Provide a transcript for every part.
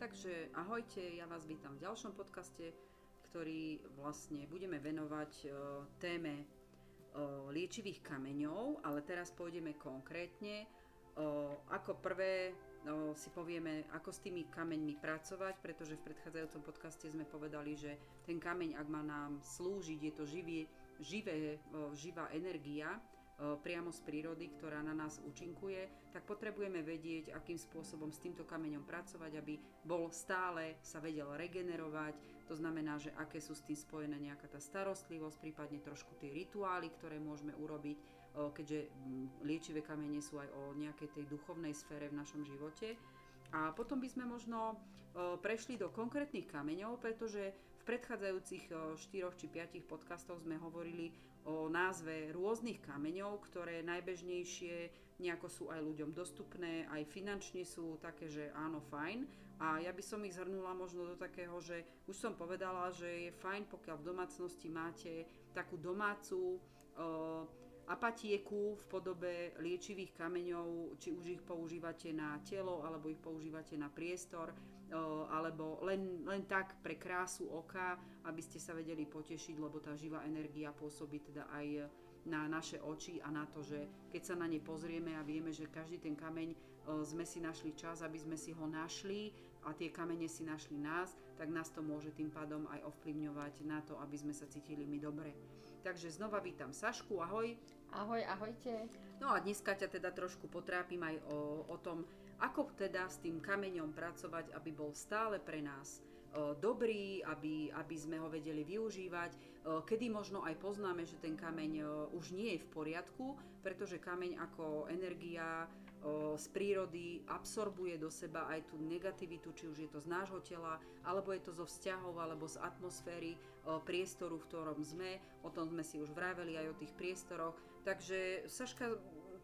Takže ahojte, ja vás vítam v ďalšom podcaste, ktorý vlastne budeme venovať e, téme e, liečivých kameňov, ale teraz pôjdeme konkrétne. E, ako prvé si povieme, ako s tými kameňmi pracovať, pretože v predchádzajúcom podcaste sme povedali, že ten kameň, ak má nám slúžiť, je to živie, živé, živá energia, priamo z prírody, ktorá na nás účinkuje, tak potrebujeme vedieť, akým spôsobom s týmto kameňom pracovať, aby bol stále sa vedel regenerovať. To znamená, že aké sú s tým spojené nejaká tá starostlivosť, prípadne trošku tie rituály, ktoré môžeme urobiť, e, keďže liečivé kamene sú aj o nejakej tej duchovnej sfére v našom živote. A potom by sme možno e, prešli do konkrétnych kameňov, pretože v predchádzajúcich 4 e, či 5 podcastov sme hovorili o názve rôznych kameňov, ktoré najbežnejšie nejako sú aj ľuďom dostupné, aj finančne sú také, že áno, fajn. A ja by som ich zhrnula možno do takého, že už som povedala, že je fajn, pokiaľ v domácnosti máte takú domácu uh, apatieku v podobe liečivých kameňov, či už ich používate na telo, alebo ich používate na priestor, alebo len, len tak pre krásu oka, aby ste sa vedeli potešiť, lebo tá živá energia pôsobí teda aj na naše oči a na to, že keď sa na ne pozrieme a vieme, že každý ten kameň sme si našli čas, aby sme si ho našli a tie kamene si našli nás, tak nás to môže tým pádom aj ovplyvňovať na to, aby sme sa cítili my dobre. Takže znova vítam Sašku, ahoj. Ahoj, ahojte. No a dneska ťa teda trošku potrápim aj o, o tom, ako teda s tým kameňom pracovať, aby bol stále pre nás e, dobrý, aby, aby sme ho vedeli využívať, e, kedy možno aj poznáme, že ten kameň e, už nie je v poriadku, pretože kameň ako energia z prírody absorbuje do seba aj tú negativitu, či už je to z nášho tela, alebo je to zo vzťahov, alebo z atmosféry priestoru, v ktorom sme. O tom sme si už vraveli aj o tých priestoroch. Takže Saška,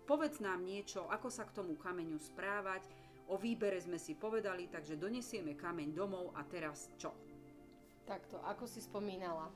povedz nám niečo, ako sa k tomu kameňu správať. O výbere sme si povedali, takže donesieme kameň domov a teraz čo? Takto, ako si spomínala,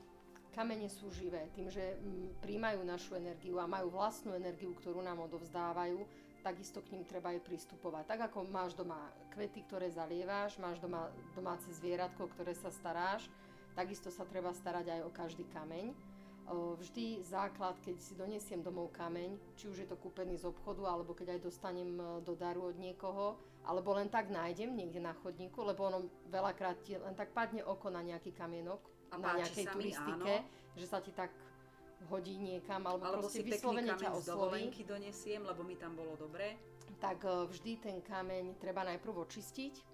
kamene sú živé, tým, že mm, príjmajú našu energiu a majú vlastnú energiu, ktorú nám odovzdávajú, takisto k ním treba aj pristupovať. Tak ako máš doma kvety, ktoré zalieváš, máš doma domáce zvieratko, ktoré sa staráš, takisto sa treba starať aj o každý kameň. Vždy základ, keď si donesiem domov kameň, či už je to kúpený z obchodu, alebo keď aj dostanem do daru od niekoho, alebo len tak nájdem niekde na chodníku, lebo ono veľakrát ti len tak padne oko na nejaký kamienok, a na nejakej mi, turistike, áno. že sa ti tak hodí niekam, alebo, alebo proste si vyslovene ťa osloví. donesiem, lebo mi tam bolo dobre. Tak e, vždy ten kameň treba najprv očistiť.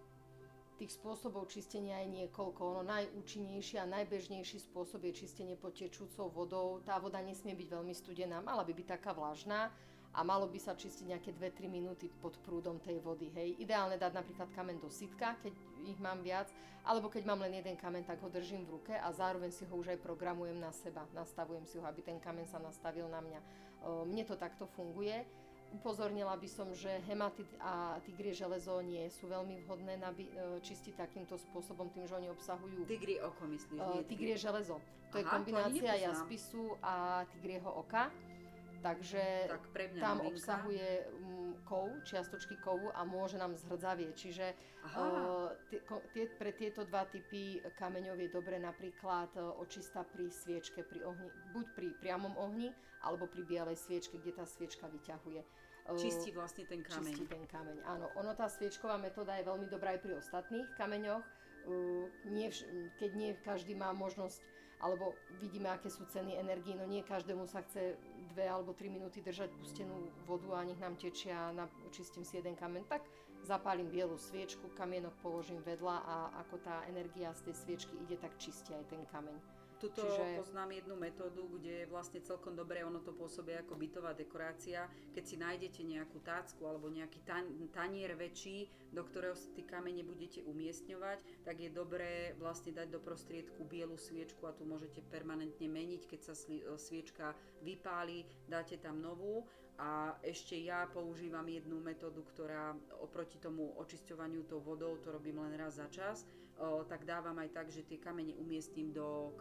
Tých spôsobov čistenia je niekoľko. Ono najúčinnejší a najbežnejší spôsob je čistenie pod tečúcou vodou. Tá voda nesmie byť veľmi studená, mala by byť taká vlažná a malo by sa čistiť nejaké 2-3 minúty pod prúdom tej vody. Hej. Ideálne dať napríklad kamen do sitka, keď ich mám viac, alebo keď mám len jeden kamen, tak ho držím v ruke a zároveň si ho už aj programujem na seba. Nastavujem si ho, aby ten kamen sa nastavil na mňa. Mne to takto funguje. Upozornila by som, že hematit a tigrie železo nie sú veľmi vhodné na e, čistiť takýmto spôsobom, tým, že oni obsahujú... Tigrie oko myslíš? Uh, tigrie železo. To Aha, je kombinácia to jaspisu a tigrieho oka. Takže tak tam novinka. obsahuje kov, čiastočky kovu a môže nám zhrdzavieť. Čiže uh, tie, pre tieto dva typy kameňov je dobre napríklad uh, očista pri sviečke, pri ohni, buď pri priamom ohni, alebo pri bielej sviečke, kde tá sviečka vyťahuje. Uh, čistí vlastne ten kameň. Čistí ten kameň, áno. Ono, tá sviečková metóda je veľmi dobrá aj pri ostatných kameňoch. Nie, keď nie každý má možnosť alebo vidíme, aké sú ceny energii, no nie každému sa chce dve alebo tri minúty držať pustenú vodu a nech nám tečia, a očistím si jeden kamen, tak zapálim bielu sviečku, kamienok položím vedľa a ako tá energia z tej sviečky ide, tak čistí aj ten kameň. Tuto Čiže... poznám jednu metódu, kde vlastne celkom dobre ono to pôsobí ako bytová dekorácia. Keď si nájdete nejakú tácku alebo nejaký tan- tanier väčší, do ktorého si tie kamene budete umiestňovať, tak je dobré vlastne dať do prostriedku bielu sviečku a tu môžete permanentne meniť, keď sa sviečka vypáli, dáte tam novú a ešte ja používam jednu metódu, ktorá oproti tomu očisťovaniu tou vodou, to robím len raz za čas, tak dávam aj tak, že tie kamene umiestním do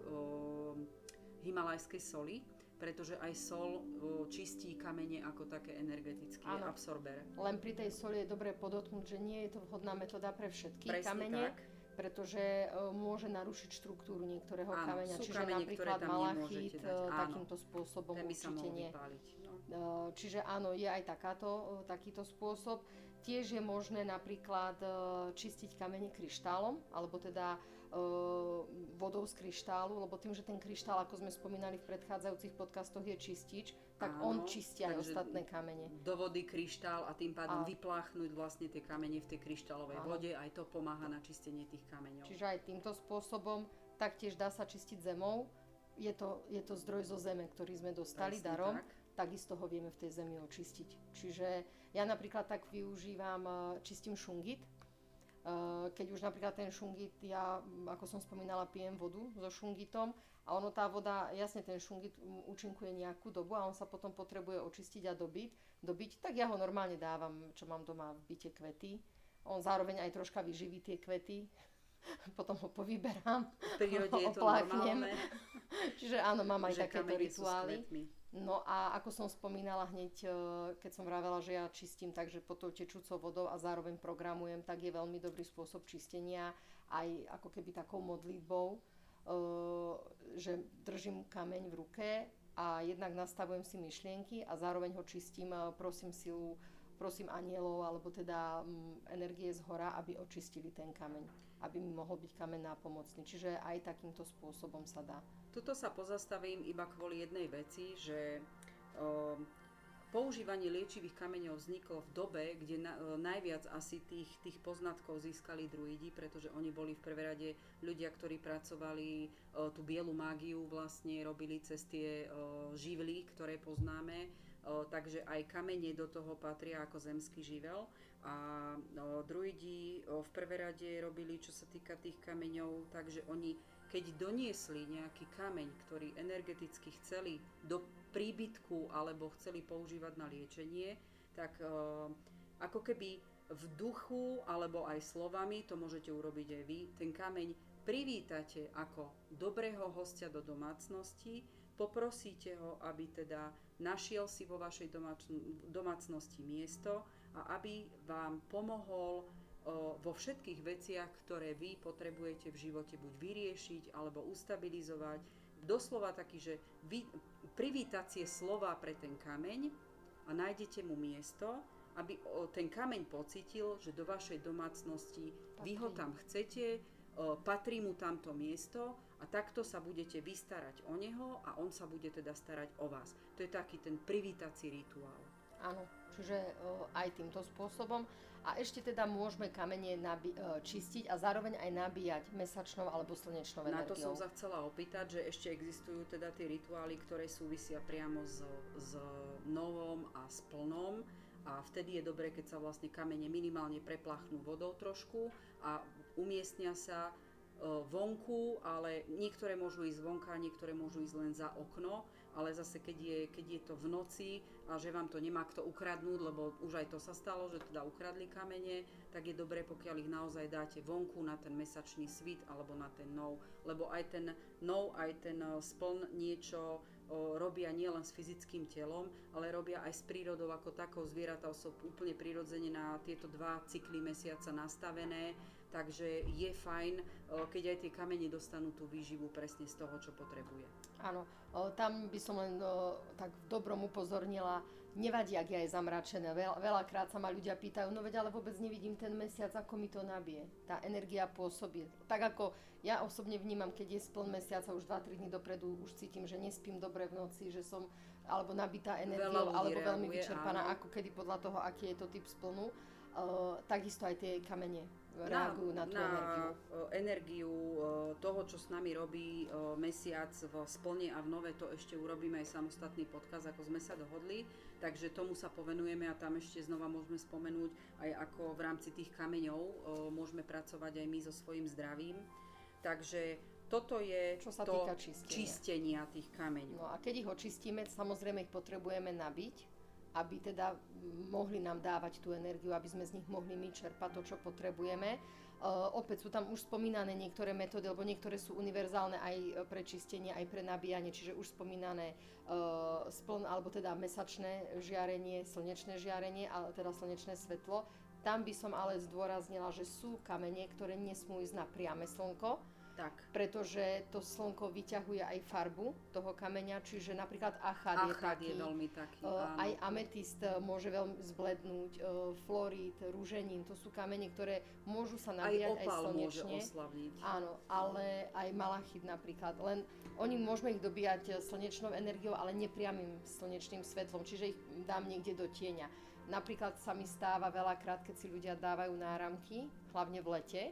Himalajskej soli, pretože aj sol o, čistí kamene ako také energetický Áno. absorber. Len pri tej soli je dobré podotknúť, že nie je to vhodná metóda pre všetky Presne kamene, tak. pretože môže narušiť štruktúru niektorého Áno, kameňa. Čiže kamene, napríklad tam malachit e, takýmto spôsobom určite nie. vypáliť. E, Čiže áno, je aj takáto, e, takýto spôsob. Tiež je možné napríklad e, čistiť kamene kryštálom, alebo teda vodou z kryštálu, lebo tým, že ten kryštál, ako sme spomínali v predchádzajúcich podcastoch, je čistič, tak on Áno, čistí aj ostatné kamene. Do vody kryštál a tým pádom A- vypláchnuť vlastne tie kamene v tej kryštálovej Áno. vode, aj to pomáha na čistenie tých kameňov. Čiže aj týmto spôsobom taktiež dá sa čistiť zemou. Je to, je to zdroj zo zeme, ktorý sme dostali Presne darom. tak. Takisto ho vieme v tej zemi očistiť. Čiže ja napríklad tak využívam, e, čistím šungit. E, Keď už napríklad ten šungit, ja, ako som spomínala, pijem vodu so šungitom a ono tá voda, jasne ten šungit účinkuje nejakú dobu a on sa potom potrebuje očistiť a dobiť, dobiť tak ja ho normálne dávam, čo mám doma v byte kvety. On zároveň aj troška vyživí tie kvety, potom ho povyberám, V prírode je to normálne, Čiže áno, mám aj že takéto rituály. No a ako som spomínala hneď, e, keď som vravela, že ja čistím takže pod tou tečúcou vodou a zároveň programujem, tak je veľmi dobrý spôsob čistenia aj ako keby takou modlitbou, e, že držím kameň v ruke a jednak nastavujem si myšlienky a zároveň ho čistím, e, prosím silu, prosím anielov alebo teda mm, energie z hora, aby očistili ten kameň, aby mi mohol byť kameň nápomocný. Čiže aj takýmto spôsobom sa dá. Tuto sa pozastavím iba kvôli jednej veci, že o, používanie liečivých kameňov vzniklo v dobe, kde na, o, najviac asi tých, tých poznatkov získali druidi, pretože oni boli v prvé ľudia, ktorí pracovali o, tú bielu mágiu vlastne, robili cez tie o, živly, ktoré poznáme, o, takže aj kamene do toho patria ako zemský živel. A o, druidi v prvé rade robili, čo sa týka tých kameňov, takže oni keď doniesli nejaký kameň, ktorý energeticky chceli do príbytku alebo chceli používať na liečenie, tak ako keby v duchu alebo aj slovami, to môžete urobiť aj vy, ten kameň privítate ako dobrého hostia do domácnosti, poprosíte ho, aby teda našiel si vo vašej domácn- domácnosti miesto a aby vám pomohol vo všetkých veciach, ktoré vy potrebujete v živote buď vyriešiť alebo ustabilizovať. Doslova taký, že vy, privítacie slova pre ten kameň a nájdete mu miesto, aby ten kameň pocítil, že do vašej domácnosti vy ho Patrí. tam chcete, patrí mu tamto miesto a takto sa budete vystarať o neho a on sa bude teda starať o vás. To je taký ten privítací rituál. Áno, čiže o, aj týmto spôsobom. A ešte teda môžeme kamene nabi- e, čistiť a zároveň aj nabíjať mesačnou alebo slnečnou Na to som energiou. sa chcela opýtať, že ešte existujú teda tie rituály, ktoré súvisia priamo s, s novom a s plnom a vtedy je dobré, keď sa vlastne kamene minimálne preplachnú vodou trošku a umiestnia sa e, vonku, ale niektoré môžu ísť vonka, niektoré môžu ísť len za okno, ale zase keď je, keď je to v noci a že vám to nemá kto ukradnúť, lebo už aj to sa stalo, že teda ukradli kamene, tak je dobré, pokiaľ ich naozaj dáte vonku na ten mesačný svit alebo na ten nov, lebo aj ten nov, aj ten eh, spln niečo o, robia nielen s fyzickým telom, ale robia aj s prírodou ako takou. Zvieratá sú úplne prirodzene na tieto dva cykly mesiaca nastavené, takže je fajn, o, keď aj tie kamene dostanú tú výživu presne z toho, čo potrebuje. Áno, o, tam by som len o, tak v dobrom upozornila, nevadí, ak je aj zamračené. Veľ, veľakrát sa ma ľudia pýtajú, no veď ale vôbec nevidím ten mesiac, ako mi to nabije. Tá energia pôsobí. Tak ako ja osobne vnímam, keď je spln mesiaca už 2-3 dní dopredu, už cítim, že nespím dobre v noci, že som alebo nabitá energiou, alebo veľmi reaguje, vyčerpaná, áno. ako kedy podľa toho, aký je to typ splnu. Uh, takisto aj tie kamene reagujú na, tú energiu. o, energiu o, toho, čo s nami robí o, mesiac v splne a v nove, to ešte urobíme aj samostatný podkaz, ako sme sa dohodli. Takže tomu sa povenujeme a tam ešte znova môžeme spomenúť aj ako v rámci tých kameňov môžeme pracovať aj my so svojím zdravím. Takže toto je Čo sa to týka čistenia. čistenia tých kameňov. No a keď ich očistíme, samozrejme ich potrebujeme nabiť aby teda mohli nám dávať tú energiu, aby sme z nich mohli my čerpať to, čo potrebujeme. Uh, opäť sú tam už spomínané niektoré metódy, lebo niektoré sú univerzálne aj pre čistenie, aj pre nabíjanie, čiže už spomínané uh, spln, alebo teda mesačné žiarenie, slnečné žiarenie, ale teda slnečné svetlo. Tam by som ale zdôraznila, že sú kamene, ktoré nesmú ísť na priame slnko, tak. Pretože to slnko vyťahuje aj farbu toho kameňa, čiže napríklad achad, je taký. je veľmi taký, uh, Aj ametist e, môže veľmi zblednúť, uh, florid, rúženín, to sú kamene, ktoré môžu sa nabíjať aj, aj slnečne. Môže Áno, ale aj malachit napríklad. Len oni môžeme ich dobíjať slnečnou energiou, ale nepriamým slnečným svetlom, čiže ich dám niekde do tieňa. Napríklad sa mi stáva veľakrát, keď si ľudia dávajú náramky, hlavne v lete,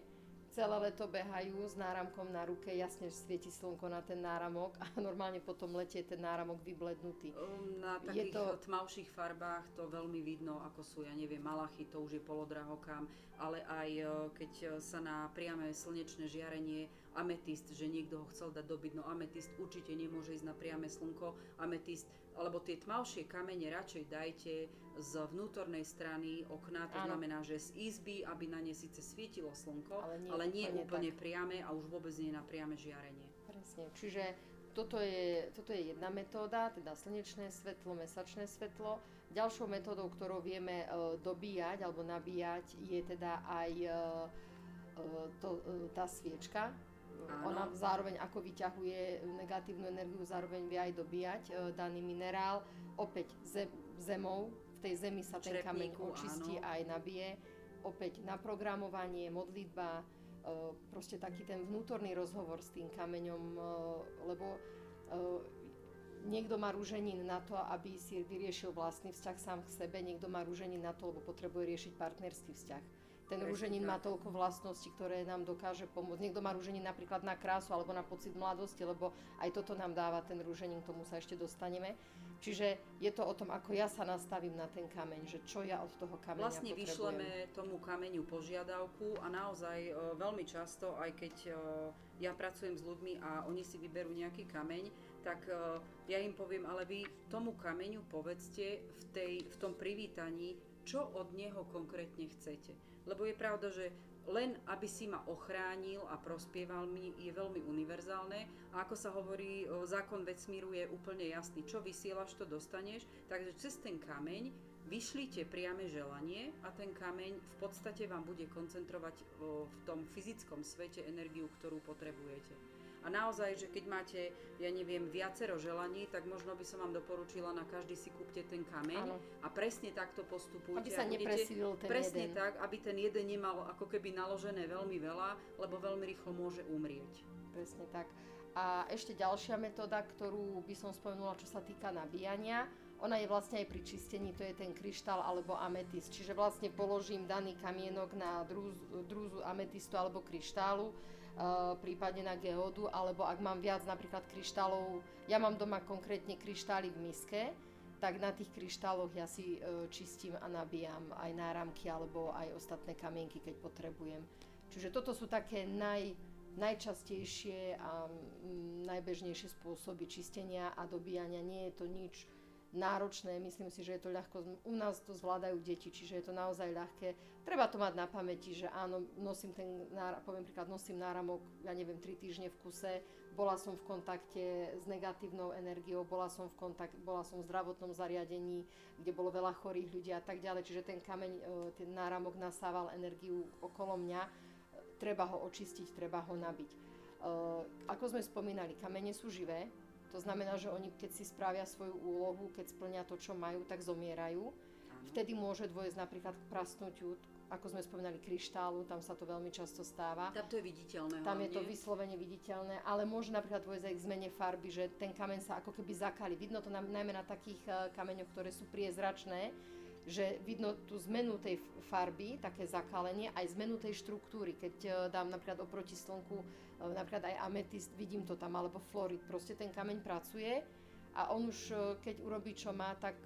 celé leto behajú s náramkom na ruke, jasne svieti slnko na ten náramok a normálne potom letie ten náramok vyblednutý. Um, na takých je to... tmavších farbách to veľmi vidno, ako sú, ja neviem, malachy, to už je polodrahokám, ale aj e, keď e, sa na priame slnečné žiarenie ametist, že niekto ho chcel dať dobiť, no ametist určite nemôže ísť na priame slnko, ametist alebo tie tmavšie kamene radšej dajte z vnútornej strany okna, to Áno. znamená, že z izby, aby na ne síce svietilo slnko, ale nie, ale nie úplne, úplne priame a už vôbec nie na priame žiarenie. Presne, čiže toto je, toto je jedna metóda, teda slnečné svetlo, mesačné svetlo. Ďalšou metódou, ktorou vieme uh, dobíjať alebo nabíjať, je teda aj uh, to, uh, tá sviečka, Áno. Ona zároveň ako vyťahuje negatívnu energiu, zároveň vie aj dobíjať e, daný minerál. Opäť zem, zemou, v tej zemi sa ten kameň očistí a aj nabije. Opäť naprogramovanie, modlitba, e, proste taký ten vnútorný rozhovor s tým kameňom, e, lebo e, niekto má rúženín na to, aby si vyriešil vlastný vzťah sám k sebe, niekto má rúženín na to, lebo potrebuje riešiť partnerský vzťah ten rúženín má toľko vlastností, ktoré nám dokáže pomôcť. Niekto má rúženín napríklad na krásu alebo na pocit mladosti, lebo aj toto nám dáva ten rúženín, k tomu sa ešte dostaneme. Čiže je to o tom, ako ja sa nastavím na ten kameň, že čo ja od toho kameňa Vlastne potrebujem. vyšleme tomu kameňu požiadavku a naozaj e, veľmi často, aj keď e, ja pracujem s ľuďmi a oni si vyberú nejaký kameň, tak e, ja im poviem, ale vy tomu kameňu povedzte v, tej, v tom privítaní, čo od neho konkrétne chcete lebo je pravda, že len aby si ma ochránil a prospieval mi je veľmi univerzálne. A ako sa hovorí, zákon vesmíru je úplne jasný, čo vysielaš, to dostaneš, takže cez ten kameň vyšlite priame želanie a ten kameň v podstate vám bude koncentrovať v tom fyzickom svete energiu, ktorú potrebujete. A naozaj, že keď máte, ja neviem, viacero želaní, tak možno by som vám doporučila na každý si kúpte ten kameň Áno. a presne takto postupujte. Aby sa nepresílil ten Presne jeden. tak, aby ten jeden nemal ako keby naložené veľmi veľa, lebo veľmi rýchlo môže umrieť. Presne tak. A ešte ďalšia metóda, ktorú by som spomenula, čo sa týka nabíjania, ona je vlastne aj pri čistení, to je ten kryštál alebo ametist. Čiže vlastne položím daný kamienok na drúzu ametistu alebo kryštálu, prípadne na geódu, alebo ak mám viac napríklad kryštálov, ja mám doma konkrétne kryštály v miske, tak na tých kryštáloch ja si uh, čistím a nabíjam aj náramky alebo aj ostatné kamienky, keď potrebujem. Čiže toto sú také naj, najčastejšie a mm, najbežnejšie spôsoby čistenia a dobíjania. Nie je to nič náročné, myslím si, že je to ľahko, u nás to zvládajú deti, čiže je to naozaj ľahké. Treba to mať na pamäti, že áno, nosím ten, poviem príklad, nosím náramok, ja neviem, 3 týždne v kuse, bola som v kontakte s negatívnou energiou, bola som v kontakt, bola som v zdravotnom zariadení, kde bolo veľa chorých ľudí a tak ďalej, čiže ten kameň, e, ten náramok nasával energiu okolo mňa, treba ho očistiť, treba ho nabiť. E, ako sme spomínali, kamene sú živé, to znamená, že oni keď si spravia svoju úlohu, keď splnia to, čo majú, tak zomierajú. Vtedy môže dôjsť napríklad k prasnutiu, ako sme spomínali, kryštálu, tam sa to veľmi často stáva. Tam to je viditeľné. Tam hlavne. je to vyslovene viditeľné, ale môže napríklad dôjsť aj k zmene farby, že ten kameň sa ako keby zakali. Vidno to najmä na takých eh, kameňoch, ktoré sú priezračné, že vidno tú zmenu tej farby, také zakalenie, aj zmenu tej štruktúry. Keď e, dám napríklad oproti slnku, e, napríklad aj ametist, vidím to tam, alebo florid. Proste ten kameň pracuje a on už, e, keď urobí, čo má, tak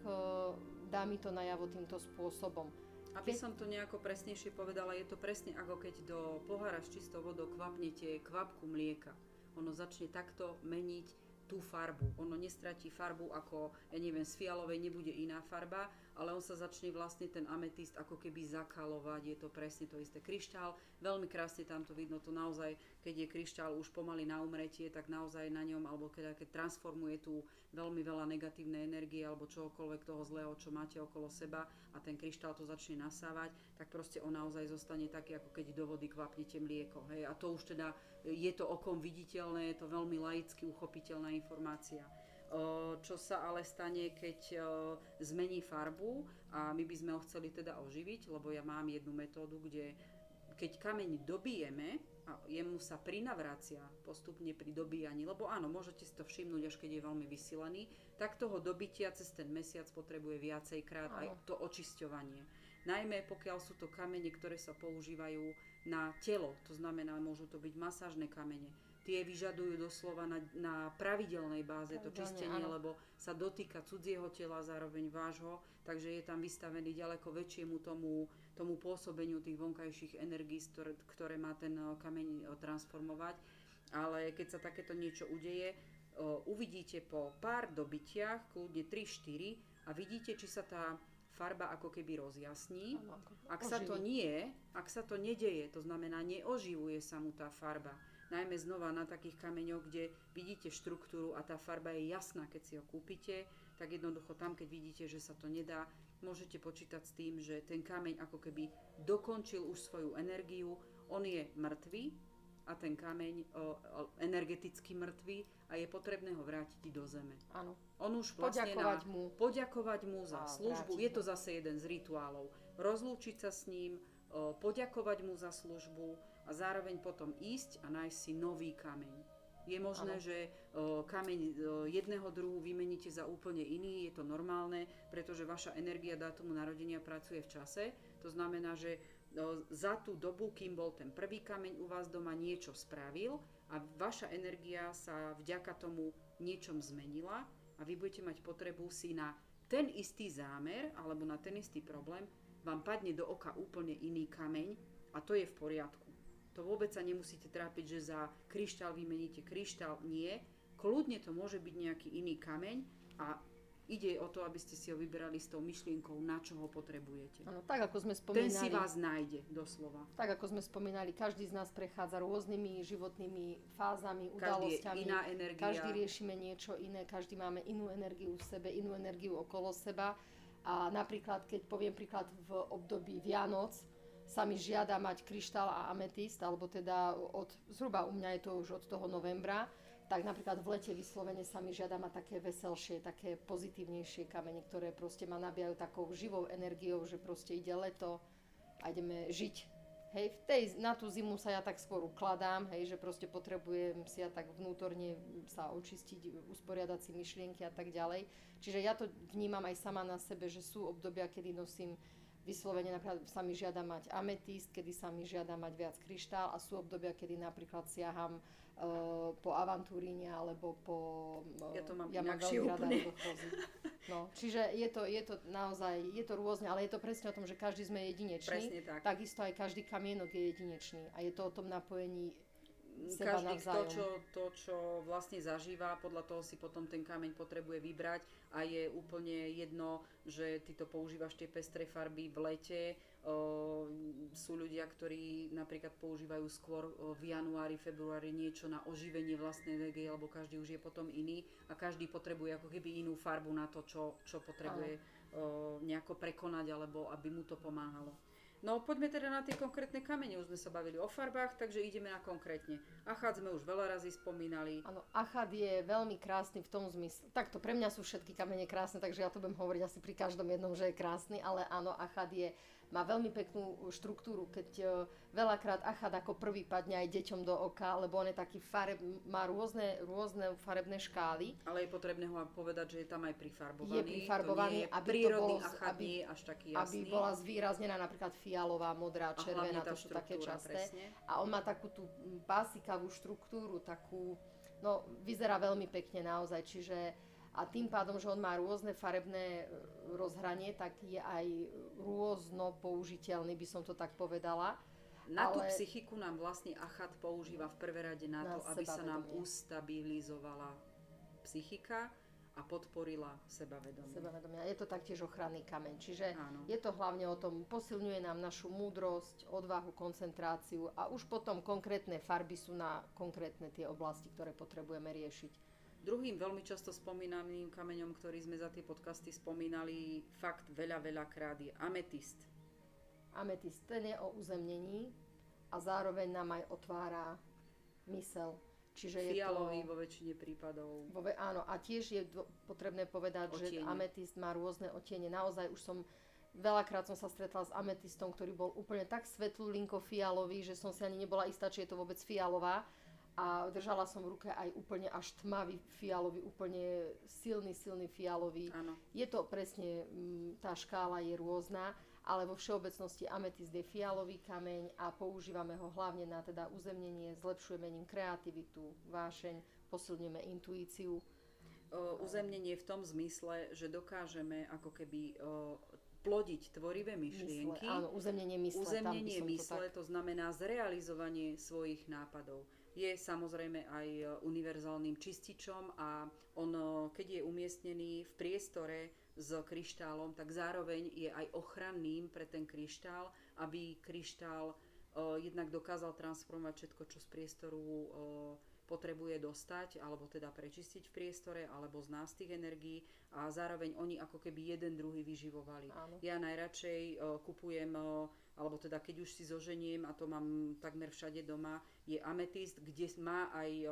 dá mi to najavo týmto spôsobom. Aby som to nejako presnejšie povedala, je to presne ako keď do pohára s čistou vodou kvapnete kvapku mlieka. Ono začne takto meniť tú farbu. Ono nestratí farbu ako, ja neviem, z fialovej nebude iná farba, ale on sa začne vlastne ten ametist ako keby zakalovať, je to presne to isté. Kryštál, veľmi krásne tam to vidno, to naozaj, keď je kryštál už pomaly na umretie, tak naozaj na ňom, alebo keď, keď transformuje tú veľmi veľa negatívnej energie alebo čohokoľvek toho zlého, čo máte okolo seba a ten kryštál to začne nasávať, tak proste on naozaj zostane taký, ako keď do vody kvapnete mlieko. Hej? A to už teda je to okom viditeľné, je to veľmi laicky uchopiteľná informácia čo sa ale stane, keď zmení farbu a my by sme ho chceli teda oživiť, lebo ja mám jednu metódu, kde keď kameň dobijeme a jemu sa prinavracia postupne pri dobíjaní, lebo áno, môžete si to všimnúť, až keď je veľmi vysilený, tak toho dobitia cez ten mesiac potrebuje viacejkrát aj to očisťovanie. Najmä pokiaľ sú to kamene, ktoré sa používajú na telo, to znamená, môžu to byť masážne kamene, tie vyžadujú doslova na, na pravidelnej báze to čistenie, áno. lebo sa dotýka cudzieho tela, zároveň vášho, takže je tam vystavený ďaleko väčšiemu tomu, tomu pôsobeniu tých vonkajších energií, ktoré, ktoré má ten eh, kameň eh, transformovať. Ale keď sa takéto niečo udeje, eh, uvidíte po pár dobytiach, kľudne 3-4 a vidíte, či sa tá farba ako keby rozjasní. Ak sa to nie, ak sa to nedeje, to znamená neoživuje sa mu tá farba, najmä znova na takých kameňoch, kde vidíte štruktúru a tá farba je jasná, keď si ho kúpite, tak jednoducho tam, keď vidíte, že sa to nedá, môžete počítať s tým, že ten kameň ako keby dokončil už svoju energiu, on je mŕtvý a ten kameň o, o, energeticky mŕtvý a je potrebné ho vrátiť do zeme. Áno. On už vlastne poďakovať na, mu. Poďakovať mu za a službu. Je to zase jeden z rituálov. Rozlúčiť sa s ním, o, poďakovať mu za službu, a zároveň potom ísť a nájsť si nový kameň. Je možné, ano. že o, kameň o, jedného druhu vymeníte za úplne iný, je to normálne, pretože vaša energia dátumu narodenia pracuje v čase. To znamená, že o, za tú dobu, kým bol ten prvý kameň u vás doma, niečo spravil a vaša energia sa vďaka tomu niečom zmenila a vy budete mať potrebu si na ten istý zámer alebo na ten istý problém vám padne do oka úplne iný kameň a to je v poriadku to vôbec sa nemusíte trápiť, že za kryštál vymeníte kryštál. Nie. Kľudne to môže byť nejaký iný kameň a ide o to, aby ste si ho vyberali s tou myšlienkou, na čo ho potrebujete. Ano, tak ako sme spomínali. Ten si vás nájde, doslova. Tak ako sme spomínali, každý z nás prechádza rôznymi životnými fázami, udalosťami. Každý iná energia. Každý riešime niečo iné, každý máme inú energiu v sebe, inú energiu okolo seba. A napríklad, keď poviem príklad v období Vianoc, sa mi žiada mať kryštál a ametist, alebo teda od, zhruba u mňa je to už od toho novembra, tak napríklad v lete vyslovene sa mi žiada mať také veselšie, také pozitívnejšie kamene, ktoré proste ma nabijajú takou živou energiou, že proste ide leto a ideme žiť. Hej, v tej, na tú zimu sa ja tak skôr ukladám, hej, že proste potrebujem si ja tak vnútorne sa očistiť, usporiadať si myšlienky a tak ďalej. Čiže ja to vnímam aj sama na sebe, že sú obdobia, kedy nosím vyslovene napríklad sa mi žiada mať ametist, kedy sa mi žiada mať viac kryštál a sú obdobia, kedy napríklad siaham uh, po avantúrine alebo po... Uh, ja to mám ja mám veľmi rada No, čiže je to, je to naozaj, je to rôzne, ale je to presne o tom, že každý sme jedinečný. Presne tak. Takisto aj každý kamienok je jedinečný a je to o tom napojení seba každý to čo, to, čo vlastne zažíva, podľa toho si potom ten kameň potrebuje vybrať a je úplne jedno, že ty to používaš tie pestré farby v lete. O, sú ľudia, ktorí napríklad používajú skôr v januári, februári niečo na oživenie vlastnej energie, lebo každý už je potom iný a každý potrebuje ako keby inú farbu na to, čo, čo potrebuje o, nejako prekonať alebo aby mu to pomáhalo. No poďme teda na tie konkrétne kamene. Už sme sa bavili o farbách, takže ideme na konkrétne. Achad sme už veľa razy spomínali. Áno, achad je veľmi krásny v tom zmysle. Takto, pre mňa sú všetky kamene krásne, takže ja to budem hovoriť asi pri každom jednom, že je krásny, ale áno, achad je má veľmi peknú štruktúru, keď uh, veľakrát achad ako prvý padne aj deťom do oka, lebo on je taký fareb, má rôzne, rôzne farebné škály. Ale je potrebné ho povedať, že je tam aj prifarbovaný. Je prifarbovaný, to nie je aby to bol, achad aby, nie až taký jasný. Aby bola zvýraznená napríklad fialová, modrá, červená, to sú také časté. Presne. A on má takú tú pásikavú štruktúru, takú, no vyzerá veľmi pekne naozaj, čiže a tým pádom, že on má rôzne farebné e, rozhranie, tak je aj rôzno použiteľný, by som to tak povedala. Na ale... tú psychiku nám vlastne Achat používa v prvé rade na, na to, aby sa nám ustabilizovala psychika a podporila sebavedomie. sebavedomia. Je to taktiež ochranný kameň, čiže Áno. je to hlavne o tom, posilňuje nám našu múdrosť, odvahu, koncentráciu a už potom konkrétne farby sú na konkrétne tie oblasti, ktoré potrebujeme riešiť. Druhým veľmi často spomínaným kameňom, ktorý sme za tie podcasty spomínali fakt veľa, veľa krát je ametist. Ametist ten je o uzemnení a zároveň nám aj otvára mysel. Čiže Fialový je to... vo väčšine prípadov. Vo áno, a tiež je dô- potrebné povedať, že Otiene. ametist má rôzne otiene. Naozaj už som veľakrát som sa stretla s ametistom, ktorý bol úplne tak svetlulinko fialový, že som si ani nebola istá, či je to vôbec fialová. A držala som v ruke aj úplne až tmavý fialový, úplne silný, silný fialový. Áno. Je to presne, mm, tá škála je rôzna, ale vo všeobecnosti ametist je fialový kameň a používame ho hlavne na teda uzemnenie, zlepšujeme ním kreativitu, vášeň, posilňujeme intuíciu. O, uzemnenie v tom zmysle, že dokážeme ako keby o, plodiť tvorivé myšlienky. Mysle, áno, uzemnenie mysle. Uzemnenie mysle, to tak... to znamená zrealizovanie svojich nápadov. Je samozrejme aj e, univerzálnym čističom a on, e, keď je umiestnený v priestore s kryštálom, tak zároveň je aj ochranným pre ten kryštál, aby kryštál e, jednak dokázal transformovať všetko, čo z priestoru potrebuje dostať, alebo teda prečistiť v priestore, alebo z nás tých energií a zároveň oni ako keby jeden druhý vyživovali. Áno. Ja najradšej kupujem, alebo teda keď už si zoženiem, a to mám takmer všade doma, je ametist, kde má aj e,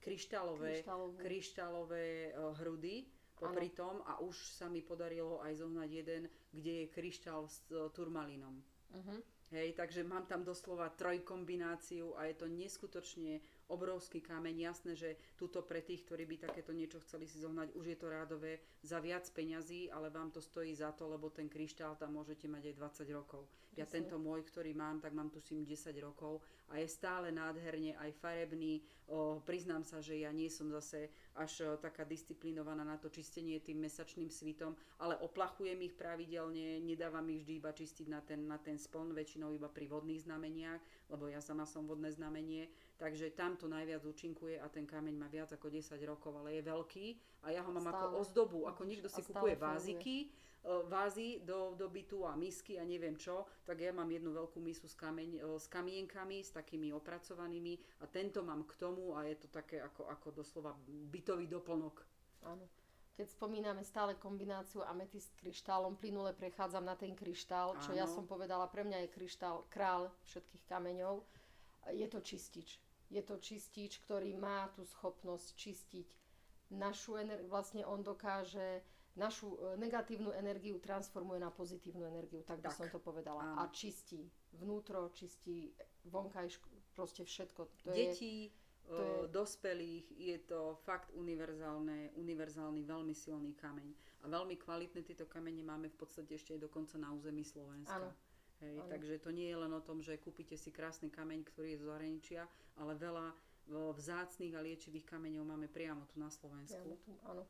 kryštálové, kryštálové e, hrudy popri tom a už sa mi podarilo aj zohnať jeden, kde je kryštál s e, turmalínom. Uh-huh. Hej, takže mám tam doslova trojkombináciu a je to neskutočne obrovský kameň. Jasné, že tuto pre tých, ktorí by takéto niečo chceli si zohnať, už je to rádové za viac peňazí, ale vám to stojí za to, lebo ten kryštál tam môžete mať aj 20 rokov. Ja Presne. tento môj, ktorý mám, tak mám tuším 10 rokov a je stále nádherne aj farebný. O, priznám sa, že ja nie som zase až o, taká disciplinovaná na to čistenie tým mesačným svitom, ale oplachujem ich pravidelne, nedávam ich vždy iba čistiť na ten, na ten spln, väčšinou iba pri vodných znameniach, lebo ja sama som vodné znamenie, takže tam to najviac účinkuje a ten kameň má viac ako 10 rokov, ale je veľký a ja ho mám ako Stále. ozdobu, ako niekto si A kupuje funguje. váziky, e, vázy do, do bytu a misky a neviem čo, tak ja mám jednu veľkú misu s, kameň, e, s kamienkami, s takými opracovanými a tento mám k tomu a je to také ako, ako doslova bytový doplnok. Áno. Keď spomíname stále kombináciu ametist s kryštálom, plynule prechádzam na ten kryštál, čo ja Áno. som povedala, pre mňa je kryštál král všetkých kameňov. Je to čistič. Je to čistič, ktorý má tú schopnosť čistiť našu energiu. Vlastne on dokáže našu e, negatívnu energiu transformuje na pozitívnu energiu, tak by Tak. som to povedala. Áno. A čistí vnútro, čistí vonkajšku, proste všetko. To je, Detí, to e, je- dospelých, je to fakt univerzálne, univerzálny, veľmi silný kameň. A veľmi kvalitné tieto kamene máme v podstate ešte aj dokonca na území Slovenska. Áno. Hej, Áno. takže to nie je len o tom, že kúpite si krásny kameň, ktorý je z zahraničia, ale veľa e, vzácných a liečivých kameňov máme priamo tu na Slovensku. Priamo tu, áno.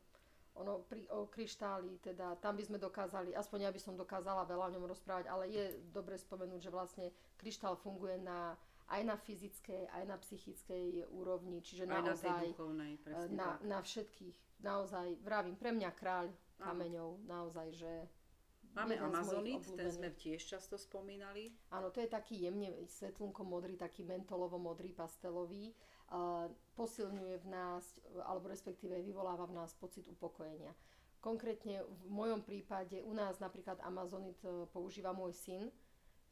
Ono pri, o kryštáli, teda tam by sme dokázali, aspoň ja by som dokázala veľa o ňom rozprávať, ale je dobre spomenúť, že vlastne kryštál funguje na, aj na fyzickej, aj na psychickej úrovni, čiže Aj na naozaj duchovnej, e, presne na, tak. na všetkých, naozaj, vravím, pre mňa kráľ kameňov, naozaj, že Máme Amazonit, ten sme tiež často spomínali. Áno, to je taký jemne svetlunko modrý, taký mentolovo modrý, pastelový. Uh, posilňuje v nás, alebo respektíve vyvoláva v nás pocit upokojenia. Konkrétne v mojom prípade u nás napríklad Amazonit e, používa môj syn,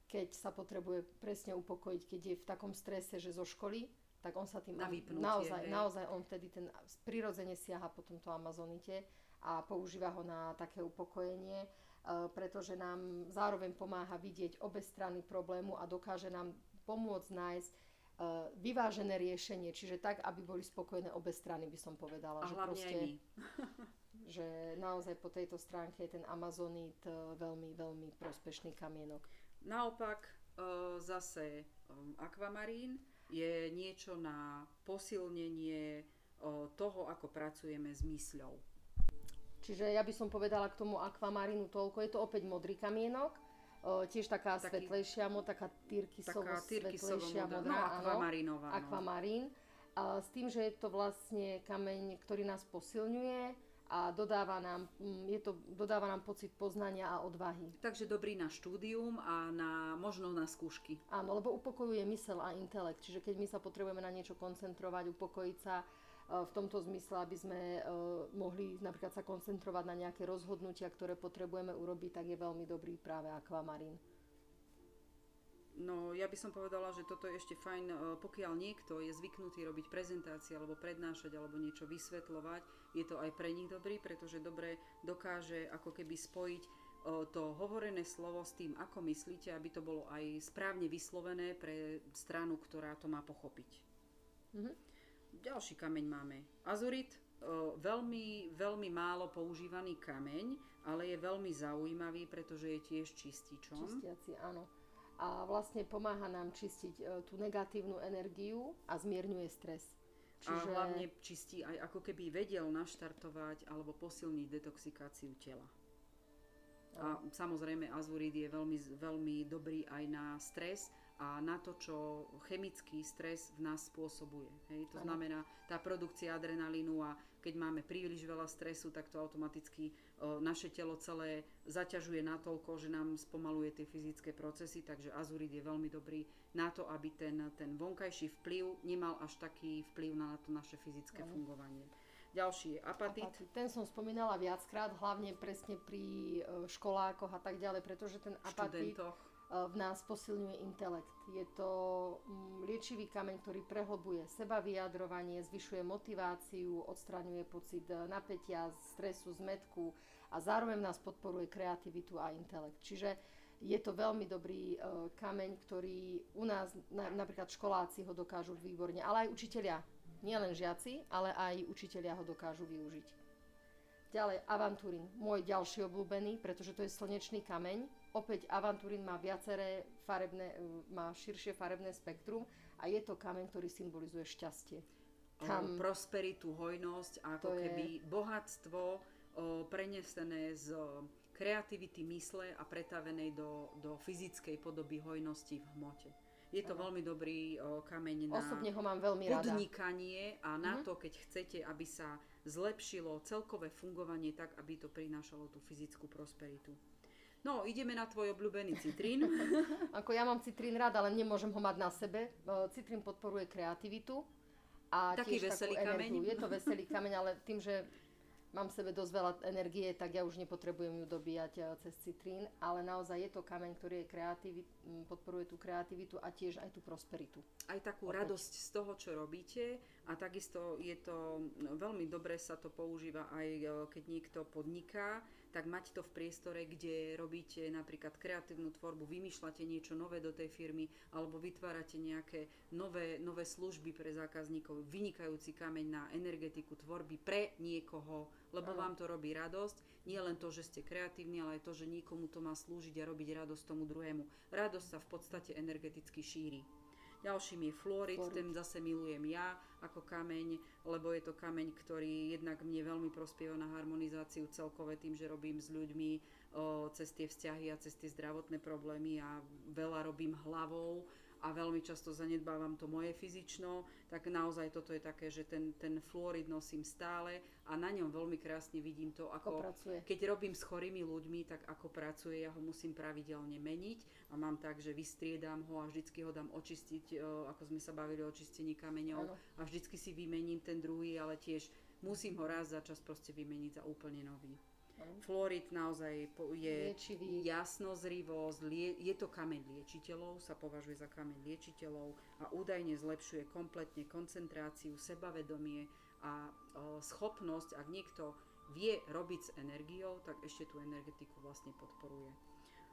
keď sa potrebuje presne upokojiť, keď je v takom strese, že zo školy, tak on sa tým Na vypnutie, naozaj, hej. naozaj on vtedy ten prirodzene siaha po tomto Amazonite a používa ho na také upokojenie, pretože nám zároveň pomáha vidieť obe strany problému a dokáže nám pomôcť nájsť e, vyvážené riešenie, čiže tak, aby boli spokojné obe strany, by som povedala. A že, hlavne aj my. že naozaj po tejto stránke je ten Amazonit e, veľmi, veľmi prospešný kamienok. Naopak e, zase e, akvamarín je niečo na posilnenie e, toho, ako pracujeme s mysľou. Čiže ja by som povedala k tomu akvamarínu toľko. Je to opäť modrý kamienok, o, tiež taká Taký- svetlejšia, mo, taká tyrkysovo Taká svetlejšia modrá, no no. akvamarín. A s tým, že je to vlastne kameň, ktorý nás posilňuje a dodáva nám, mm, je to, dodáva nám pocit poznania a odvahy. Takže dobrý na štúdium a na, možno na skúšky. Áno, lebo upokojuje mysel a intelekt. Čiže keď my sa potrebujeme na niečo koncentrovať, upokojiť sa, e, v tomto zmysle, aby sme e, mohli napríklad sa koncentrovať na nejaké rozhodnutia, ktoré potrebujeme urobiť, tak je veľmi dobrý práve akvamarín. No ja by som povedala, že toto je ešte fajn, e, pokiaľ niekto je zvyknutý robiť prezentácie alebo prednášať alebo niečo vysvetľovať, je to aj pre nich dobrý, pretože dobre dokáže ako keby spojiť to hovorené slovo s tým, ako myslíte, aby to bolo aj správne vyslovené pre stranu, ktorá to má pochopiť. Mm-hmm. Ďalší kameň máme. Azurit, e, veľmi, veľmi málo používaný kameň, ale je veľmi zaujímavý, pretože je tiež čističom. Čistiaci, áno a vlastne pomáha nám čistiť e, tú negatívnu energiu a zmierňuje stres. Čiže... A hlavne čistí aj ako keby vedel naštartovať alebo posilniť detoxikáciu tela. A samozrejme azurid je veľmi, veľmi dobrý aj na stres a na to, čo chemický stres v nás spôsobuje. Hej? To znamená, tá produkcia adrenalínu a keď máme príliš veľa stresu, tak to automaticky naše telo celé zaťažuje natoľko, že nám spomaluje tie fyzické procesy, takže azurid je veľmi dobrý na to, aby ten, ten vonkajší vplyv nemal až taký vplyv na to naše fyzické ano. fungovanie. Ďalší je apatit. apatit. Ten som spomínala viackrát, hlavne presne pri e, školákoch a tak ďalej, pretože ten apatit Študentoch. E, v nás posilňuje intelekt. Je to mm, liečivý kameň, ktorý prehlbuje seba vyjadrovanie, zvyšuje motiváciu, odstraňuje pocit e, napätia, stresu, zmetku a zároveň nás podporuje kreativitu a intelekt. Čiže je to veľmi dobrý uh, kameň, ktorý u nás, na, napríklad školáci ho dokážu výborne, ale aj učitelia Nielen žiaci, ale aj učitelia ho dokážu využiť. Ďalej avanturín, môj ďalší obľúbený, pretože to je slnečný kameň. Opäť avanturín má viaceré farebné, má širšie farebné spektrum a je to kameň, ktorý symbolizuje šťastie. Tam, prosperitu, hojnosť ako keby je... bohatstvo o, prenesené z kreativity mysle a pretavenej do, do fyzickej podoby hojnosti v hmote. Je to veľmi dobrý o, kameň na Osobne ho mám veľmi rada. podnikanie a na uh-huh. to, keď chcete, aby sa zlepšilo celkové fungovanie tak, aby to prinášalo tú fyzickú prosperitu. No, ideme na tvoj obľúbený citrín. Ako ja mám citrín rád, ale nemôžem ho mať na sebe. Citrín podporuje kreativitu a Taký veselý kameň. Energiu. Je to veselý kameň, ale tým, že mám v sebe dosť veľa energie, tak ja už nepotrebujem ju dobíjať eh, cez citrín, ale naozaj je to kameň, ktorý je kreatív, podporuje tú kreativitu a tiež aj tú prosperitu. Aj takú Opäť. radosť z toho, čo robíte a takisto je to, no, veľmi dobre sa to používa aj eh, keď niekto podniká, tak mať to v priestore, kde robíte napríklad kreatívnu tvorbu, vymýšľate niečo nové do tej firmy alebo vytvárate nejaké nové, nové služby pre zákazníkov, vynikajúci kameň na energetiku tvorby pre niekoho, lebo Aha. vám to robí radosť. Nie len to, že ste kreatívni, ale aj to, že niekomu to má slúžiť a robiť radosť tomu druhému. Radosť sa v podstate energeticky šíri. Ďalším je fluorid, fluorid, ten zase milujem ja ako kameň, lebo je to kameň, ktorý jednak mne veľmi prospieva na harmonizáciu celkové tým, že robím s ľuďmi o, cez tie vzťahy a cez tie zdravotné problémy a veľa robím hlavou a veľmi často zanedbávam to moje fyzično, tak naozaj toto je také, že ten, ten fluorid nosím stále a na ňom veľmi krásne vidím to, ako, ako keď robím s chorými ľuďmi, tak ako pracuje, ja ho musím pravidelne meniť a mám tak, že vystriedam ho a vždycky ho dám očistiť, e, ako sme sa bavili o čistení kameňov ano. a vždycky si vymením ten druhý, ale tiež musím ho raz za čas proste vymeniť za úplne nový. Florid naozaj je Liečivý. jasnozrivosť, lie, je to kameň liečiteľov, sa považuje za kameň liečiteľov a údajne zlepšuje kompletne koncentráciu, sebavedomie a o, schopnosť, ak niekto vie robiť s energiou, tak ešte tú energetiku vlastne podporuje.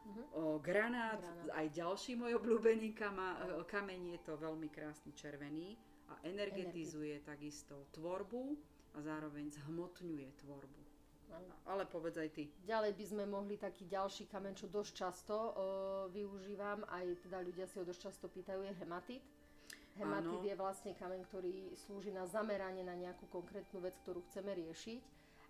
Uh-huh. O, granát, granát, aj ďalší môj obľúbený kama, kameň je to veľmi krásny červený a energetizuje Energi. takisto tvorbu a zároveň zhmotňuje tvorbu. Ale povedz aj ty. Ďalej by sme mohli taký ďalší kameň, čo dosť často uh, využívam, aj teda ľudia si ho dosť často pýtajú, je hematit. Hematit Áno. je vlastne kameň, ktorý slúži na zameranie na nejakú konkrétnu vec, ktorú chceme riešiť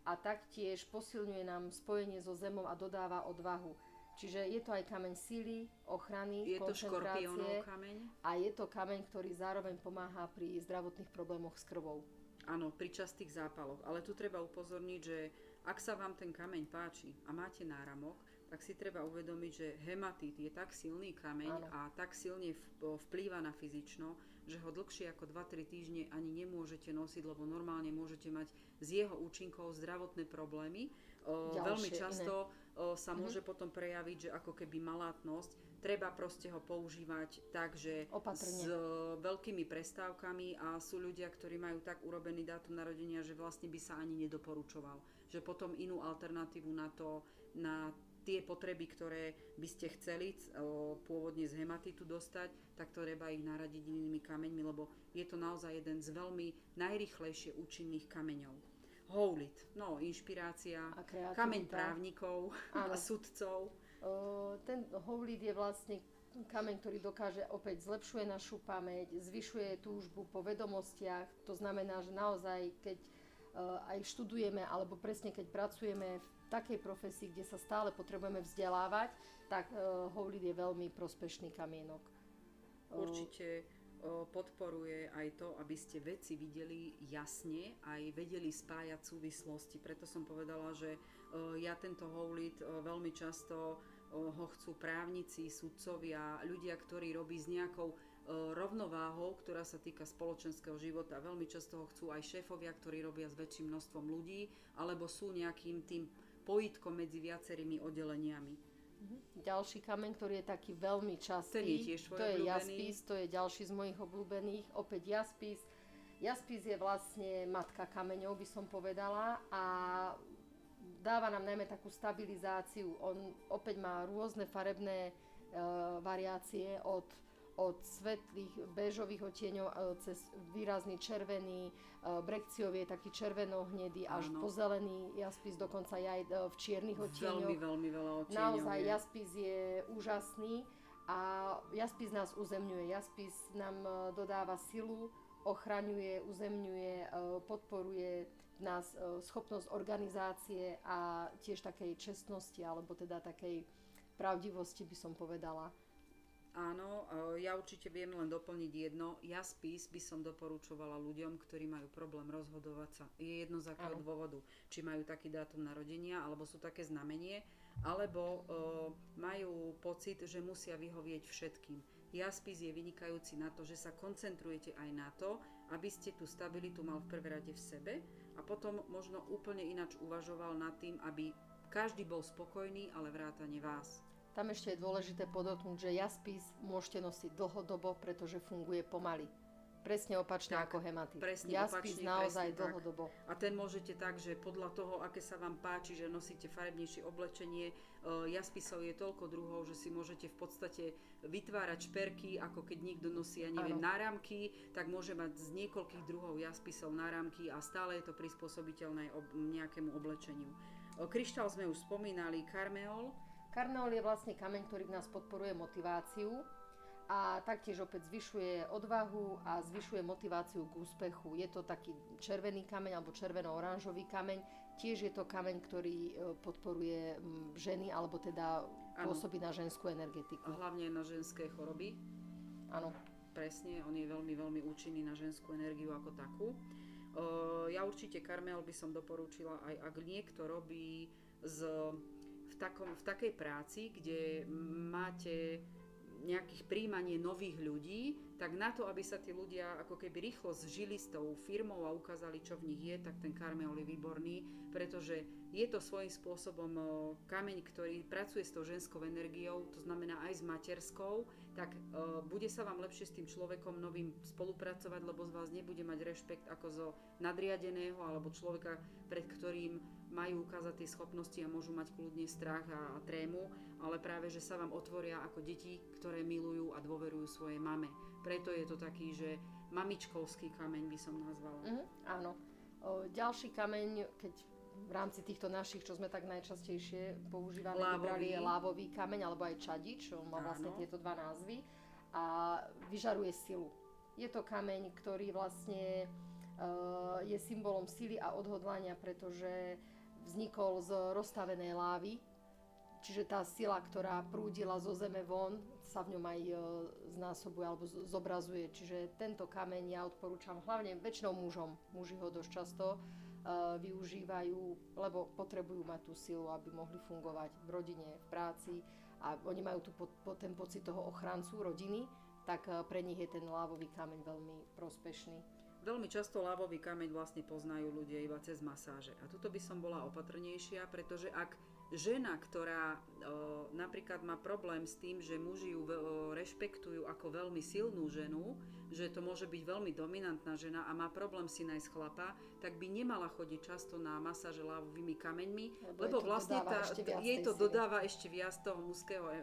a taktiež posilňuje nám spojenie so zemou a dodáva odvahu. Čiže je to aj kameň síly, ochrany, je koncentrácie. To kameň. A je to kameň, ktorý zároveň pomáha pri zdravotných problémoch s krvou. Áno, pri častých zápaloch. Ale tu treba upozorniť, že ak sa vám ten kameň páči a máte náramok, tak si treba uvedomiť, že hematit je tak silný kameň Áno. a tak silne vplýva na fyzično, že ho dlhšie ako 2-3 týždne ani nemôžete nosiť, lebo normálne môžete mať z jeho účinkov zdravotné problémy. Ďalšie, veľmi iné. často o, sa Mhm. môže potom prejaviť, že ako keby malátnosť. Treba proste ho používať tak, že Opatrne. s e, veľkými prestávkami a sú ľudia, ktorí majú tak urobený dátum narodenia, že vlastne by sa ani nedoporučoval. Že potom inú alternatívu na to, na tie potreby, ktoré by ste chceli o, pôvodne z hematitu dostať, tak to treba ich naradiť inými kameňmi, lebo je to naozaj jeden z veľmi najrychlejšie účinných kameňov. Houlit, no inšpirácia, kameň právnikov Áno. a sudcov. Ten houlid je vlastne kameň, ktorý dokáže opäť zlepšuje našu pamäť, zvyšuje túžbu po vedomostiach. To znamená, že naozaj, keď e, aj študujeme, alebo presne keď pracujeme v takej profesii, kde sa stále potrebujeme vzdelávať, tak e, houlid je veľmi prospešný kamienok. Určite podporuje aj to, aby ste veci videli jasne, aj vedeli spájať súvislosti. Preto som povedala, že ja tento houlit veľmi často ho chcú právnici, sudcovia, ľudia, ktorí robí s nejakou rovnováhou, ktorá sa týka spoločenského života. Veľmi často ho chcú aj šéfovia, ktorí robia s väčším množstvom ľudí, alebo sú nejakým tým pojitkom medzi viacerými oddeleniami. Ďalší kameň, ktorý je taký veľmi častý, Ten je tiež to je obľúbený. jaspis, to je ďalší z mojich obľúbených, opäť jaspis. Jaspis je vlastne matka kameňov, by som povedala, a dáva nám najmä takú stabilizáciu. On opäť má rôzne farebné e, variácie od, od svetlých bežových odtieňov e, cez výrazný červený, e, brekciov je taký červeno-hnedý až Áno. po zelený jaspis, dokonca je aj e, v čiernych odtieňoch. Veľmi, veľmi veľa odtieňov Naozaj, je. jaspis je úžasný a jaspis nás uzemňuje. Jaspis nám dodáva silu, ochraňuje, uzemňuje, podporuje v nás schopnosť organizácie a tiež takej čestnosti, alebo teda takej pravdivosti by som povedala. Áno, e, ja určite viem len doplniť jedno. Ja spis by som doporučovala ľuďom, ktorí majú problém rozhodovať sa. Je jedno z akého Áno. dôvodu. Či majú taký dátum narodenia, alebo sú také znamenie, alebo e, majú pocit, že musia vyhovieť všetkým. Jaspis je vynikajúci na to, že sa koncentrujete aj na to, aby ste tú stabilitu mal v prvé rade v sebe a potom možno úplne inač uvažoval nad tým, aby každý bol spokojný, ale vrátane vás. Tam ešte je dôležité podotknúť, že jaspis môžete nosiť dlhodobo, pretože funguje pomaly. Presne opačne Tak, ako hematit. presne jaspis opačne, naozaj presne tak. dlhodobo. A ten môžete tak, že podľa toho, aké sa vám páči, že nosíte farebnejšie oblečenie, e, jaspisov je toľko druhov, že si môžete v podstate vytvárať šperky, ako keď niekto nosí, ja neviem, náramky, tak môže mať z niekoľkých druhov jaspisov náramky a stále je to prispôsobiteľné ob- nejakému oblečeniu. O, kryštál sme už spomínali, karmeol, Karneol je vlastne kameň, ktorý v nás podporuje motiváciu a taktiež opäť zvyšuje odvahu a zvyšuje motiváciu k úspechu. Je to taký červený kameň alebo červeno-oranžový kameň. Tiež je to kameň, ktorý e, podporuje ženy alebo teda pôsobí na ženskú energetiku. hlavne na ženské choroby. Áno. presne, on je veľmi, veľmi účinný na ženskú energiu ako takú. Uh, ja určite karmel by som doporučila aj ak niekto robí z, takom, v takej práci, kde máte nejakých príjmanie nových ľudí, tak na to, aby sa tí ľudia ako keby rýchlo zžili s tou firmou a ukázali, čo v nich je, tak ten karmeol je výborný, pretože je to svojím spôsobom kameň, ktorý pracuje s tou ženskou energiou, to znamená aj s materskou, tak bude sa vám lepšie s tým človekom novým spolupracovať, lebo z vás nebude mať rešpekt ako zo nadriadeného alebo človeka, pred ktorým majú ukázať tie schopnosti a môžu mať kľudne strach a, a trému, ale práve, že sa vám otvoria ako deti, ktoré milujú a dôverujú svojej mame. Preto je to taký, že mamičkovský kameň by som nazvala. Mhm, áno. O, ďalší kameň, keď v rámci týchto našich, čo sme tak najčastejšie používali, vybrali je lávový kameň alebo aj čadič, čo má vlastne Áno. tieto dva názvy a vyžaruje silu. Je to kameň, ktorý vlastne uh, je symbolom sily a odhodlania, pretože vznikol z rozstavenej lávy, čiže tá sila, ktorá prúdila zo zeme von sa v ňom aj e, znásobuje alebo zobrazuje. Čiže tento kameň ja odporúčam hlavne väčšinou mužom. Muži ho dosť často uh, využívajú, lebo potrebujú mať tú silu, aby mohli fungovať v rodine, v práci a oni majú tu po, po, ten pocit toho ochrancu rodiny, tak uh, pre nich je ten lávový kameň veľmi prospešný. Veľmi často lávový kameň vlastne poznajú ľudia iba cez masáže. A tuto by som bola opatrnejšia, pretože ak žena, ktorá napríklad má problém s tým, že muži ju rešpektujú ako veľmi silnú ženu, že to môže byť veľmi dominantná žena a má problém si nájsť chlapa, tak by nemala chodiť často na masáže lávovými kameňmi, lebo, lebo vlastne tá, jej to dodáva ešte viac toho mužského e, e,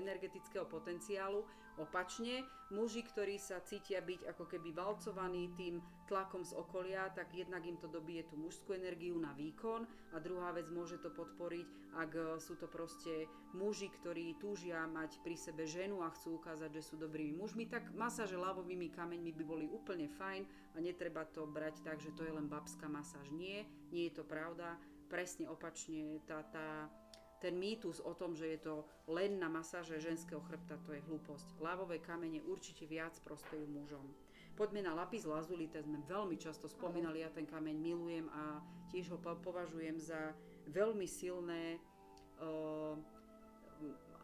energetického potenciálu. Opačne, muži, ktorí sa cítia byť ako keby valcovaní tým tlakom z okolia, tak jednak im to dobije tú mužskú energiu na výkon a druhá vec môže to podporiť, ak e, sú to proste muži, ktorí túžia mať pri sebe ženu a chcú ukázať, že sú dobrými mužmi, tak masáže ľavovými kameňmi by boli úplne fajn a netreba to brať tak, že to je len babská masáž. Nie, nie je to pravda. Presne opačne tá, tá ten mýtus o tom, že je to len na masáže ženského chrbta, to je hlúposť. Lávové kamene určite viac prospejú mužom. Poďme na lapis lazuli, ten sme veľmi často spomínali, ja ten kameň milujem a tiež ho považujem za veľmi silné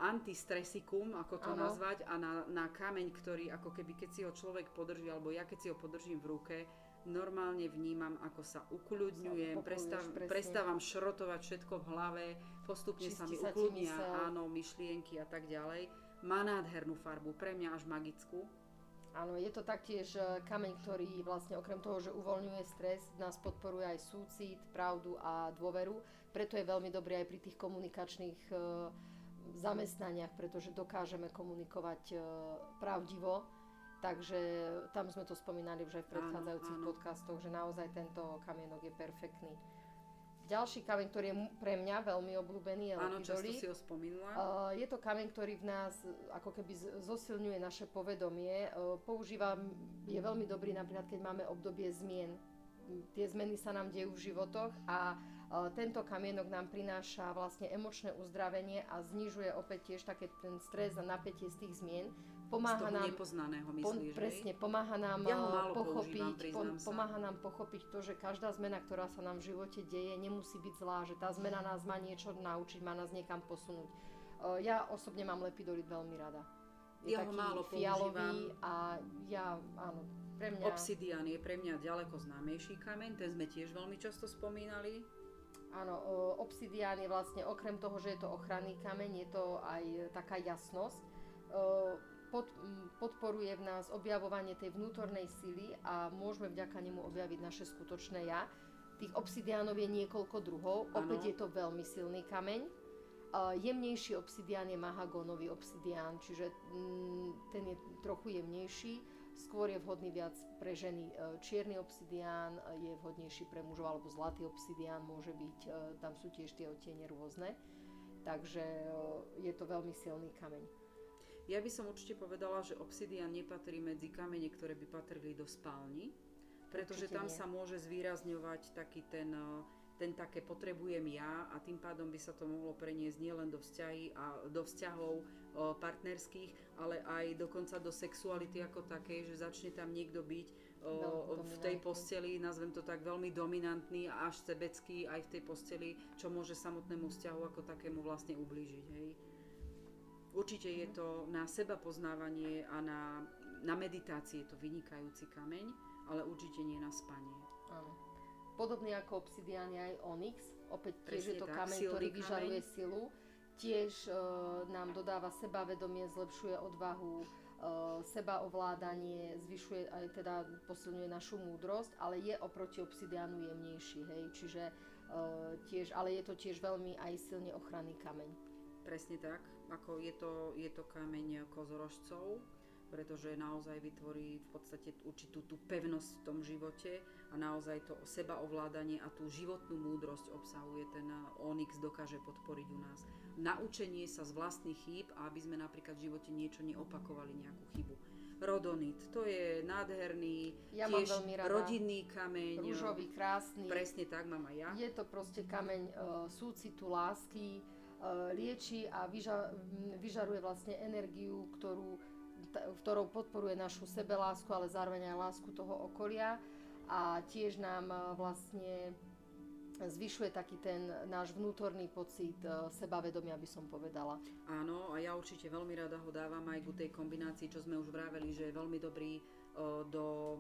antistresikum, ako to ano. nazvať, a na, na kameň, ktorý ako keby keď si ho človek podrží, alebo ja keď si ho podržím v ruke, normálne vnímam, ako sa ukľudňujem, prestav, prestávam šrotovať všetko v hlave, postupne Čistí sa mi ukľudnia, áno, myšlienky a tak ďalej. Má nádhernú farbu, pre mňa až magickú. Áno, je to taktiež e, kameň, ktorý vlastne okrem toho, že uvoľňuje stres, nás podporuje aj súcit, pravdu a dôveru. Preto je veľmi dobrý aj pri tých komunikačných e, zamestnaniach, pretože dokážeme komunikovať e, pravdivo Takže tam sme to spomínali už aj v predchádzajúcich áno, áno. podcastoch, že naozaj tento kamienok je perfektný. Ďalší kameň, ktorý je pre mňa veľmi obľúbený, je Áno, často si ho spomínala. Uh, je to kameň, ktorý v nás ako keby zosilňuje naše povedomie. Uh, používa, je veľmi dobrý napríklad, keď máme obdobie zmien. Tie zmeny sa nám dejú v životoch a uh, tento kamienok nám prináša vlastne emočné uzdravenie a znižuje opäť tiež také ten stres a napätie z tých zmien pomáha z toho nám, nepoznaného myslíš, po, presne, pomáha nám ja eh, pochopiť, po, pomáha nám pochopiť to, že každá zmena, ktorá sa nám v živote deje, nemusí byť zlá, že tá zmena nás má niečo naučiť, má nás niekam posunúť. Uh, ja osobne mám lepidolit veľmi rada. Je ja taký ho málo fialový používam. a ja, áno, pre mňa... Obsidian je pre mňa ďaleko známejší kameň, ten sme tiež veľmi často spomínali. Áno, obsidián je vlastne okrem toho, že je to ochranný kameň, je to aj taká jasnosť pod, podporuje v nás objavovanie tej vnútornej sily a môžeme vďaka nemu objaviť naše skutočné ja. Tých obsidiánov je niekoľko druhov, ano. opäť je to veľmi silný kameň. Uh, jemnejší obsidián je mahagónový obsidián, čiže mm, ten je trochu jemnejší. Skôr je vhodný viac pre ženy. Uh, čierny obsidián je vhodnejší pre mužov, alebo zlatý obsidián môže byť, uh, tam sú tiež tie odtiene rôzne. Takže je to veľmi silný kameň. Ja by som určite povedala, že obsidian nepatrí medzi kamene, ktoré by patrili do spálni, pretože určite tam nie. sa môže zvýrazňovať taký ten, eh, ten také potrebujem ja a tým pádom by sa to mohlo preniesť nielen do, vzťahy a, do vzťahov eh, partnerských, ale aj dokonca do sexuality ako takej, že začne tam niekto byť o, eh, v tej posteli, nazvem to tak, veľmi dominantný a až sebecký aj v tej posteli, čo môže samotnému vzťahu ako takému vlastne ublížiť. Hej. Určite je to na seba poznávanie a na, na meditácie je to vynikajúci kameň, ale určite nie na spanie. Áno. Podobne ako obsidián je aj onyx, opäť tiež je to tak, kameň, ktorý kameň. vyžaruje silu, tiež e, nám dodáva sebavedomie, zlepšuje odvahu, e, sebaovládanie, zvyšuje aj teda posilňuje našu múdrosť, ale je oproti obsidiánu jemnejší, hej, čiže e, tiež, ale je to tiež veľmi aj silne ochranný kameň. Presne tak ako je to, je to kameň kozorožcov, pretože naozaj vytvorí v podstate určitú tú pevnosť v tom živote a naozaj to seba ovládanie a tú životnú múdrosť obsahuje ten Onyx, dokáže podporiť u nás. Naučenie sa z vlastných chýb a aby sme napríklad v živote niečo neopakovali, nejakú chybu. Rodonit, to je nádherný, ja tiež mám veľmi rada. rodinný kameň. Rúžový, krásny. Presne tak, mám aj ja. Je to proste kameň uh, súcitu, lásky, lieči a vyža, vyžaruje vlastne energiu, ktorú, ktorou podporuje našu sebelásku, ale zároveň aj lásku toho okolia a tiež nám vlastne zvyšuje taký ten náš vnútorný pocit sebavedomia, by som povedala. Áno, a ja určite veľmi rada ho dávam aj ku tej kombinácii, čo sme už vraveli, že je veľmi dobrý do,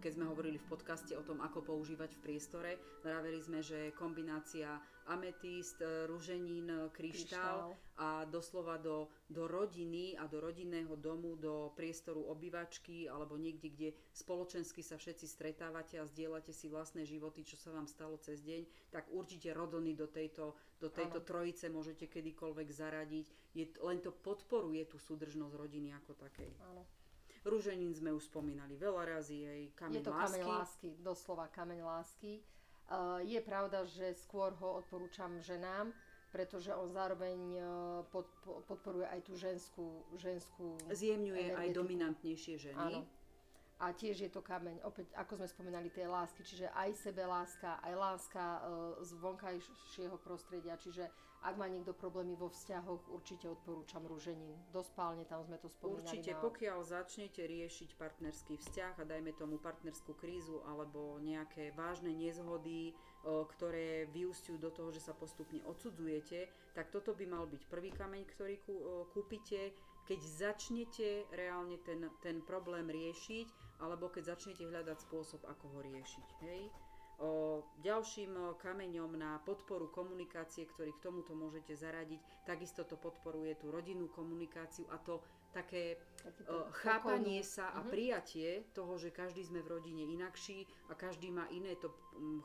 keď sme hovorili v podcaste o tom, ako používať v priestore. Vraveli sme, že kombinácia ametist, ruženín, kryštál a doslova do, do rodiny a do rodinného domu, do priestoru obývačky alebo niekde, kde spoločensky sa všetci stretávate a zdieľate si vlastné životy, čo sa vám stalo cez deň, tak určite rodony do tejto, do tejto trojice môžete kedykoľvek zaradiť. Je, len to podporuje tú súdržnosť rodiny ako takej. Áno. Rúženín sme už spomínali veľa razy, aj kameň Je to lásky. kameň lásky, doslova kameň lásky. Uh, je pravda, že skôr ho odporúčam ženám, pretože on zároveň pod, podporuje aj tú ženskú, ženskú Zjemňuje aj dominantnejšie ženy. Áno. A tiež je to kameň, opäť ako sme spomínali, tej lásky, čiže aj sebe láska, aj láska uh, z vonkajšieho prostredia, čiže ak má niekto problémy vo vzťahoch, určite odporúčam rúženín. Do spálne, tam sme to spomínali. Určite, na... pokiaľ začnete riešiť partnerský vzťah a dajme tomu partnerskú krízu alebo nejaké vážne nezhody, ktoré vyústiujú do toho, že sa postupne odsudzujete, tak toto by mal byť prvý kameň, ktorý kúpite. Keď začnete reálne ten, ten problém riešiť, alebo keď začnete hľadať spôsob, ako ho riešiť. Hej? Ďalším kameňom na podporu komunikácie, ktorý k tomuto môžete zaradiť, takisto to podporuje tú rodinnú komunikáciu a to také o, chápanie okolnú. sa a uh-huh. prijatie toho, že každý sme v rodine inakší a každý má iné to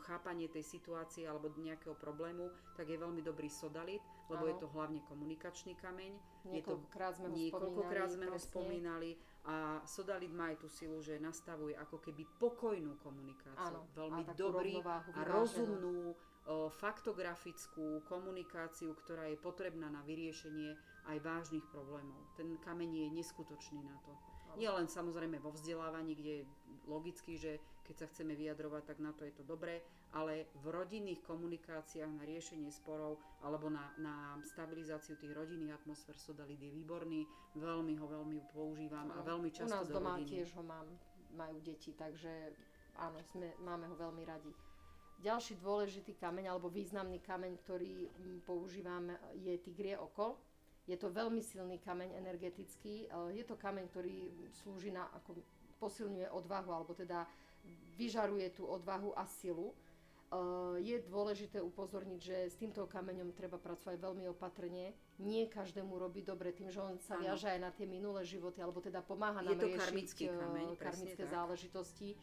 chápanie tej situácie alebo nejakého problému, tak je veľmi dobrý sodalit, lebo ano. je to hlavne komunikačný kameň. Niekoľkokrát sme ho niekoľkokrát spomínali. Sme ho spomínali a Sodalit má aj tú silu, že nastavuje ako keby pokojnú komunikáciu. Áno, Veľmi dobrý a rozumnú, o, faktografickú komunikáciu, ktorá je potrebná na vyriešenie aj vážnych problémov. Ten kameň je neskutočný na to. Nie len samozrejme vo vzdelávaní, kde je logicky, že keď sa chceme vyjadrovať, tak na to je to dobré, ale v rodinných komunikáciách na riešenie sporov alebo na, na stabilizáciu tých rodinných atmosfér Sodalit je výborný, veľmi ho veľmi používam a veľmi často U nás do doma rodiny. tiež ho mám, majú deti, takže áno, sme, máme ho veľmi radi. Ďalší dôležitý kameň alebo významný kameň, ktorý používam, je tigrie oko. Je to veľmi silný kameň energetický. Je to kameň, ktorý slúži na, ako posilňuje odvahu, alebo teda vyžaruje tú odvahu a silu. Je dôležité upozorniť, že s týmto kameňom treba pracovať veľmi opatrne. Nie každému robí dobre tým, že on sa viaže aj na tie minulé životy, alebo teda pomáha nám riešiť karmický kameň, karmické záležitosti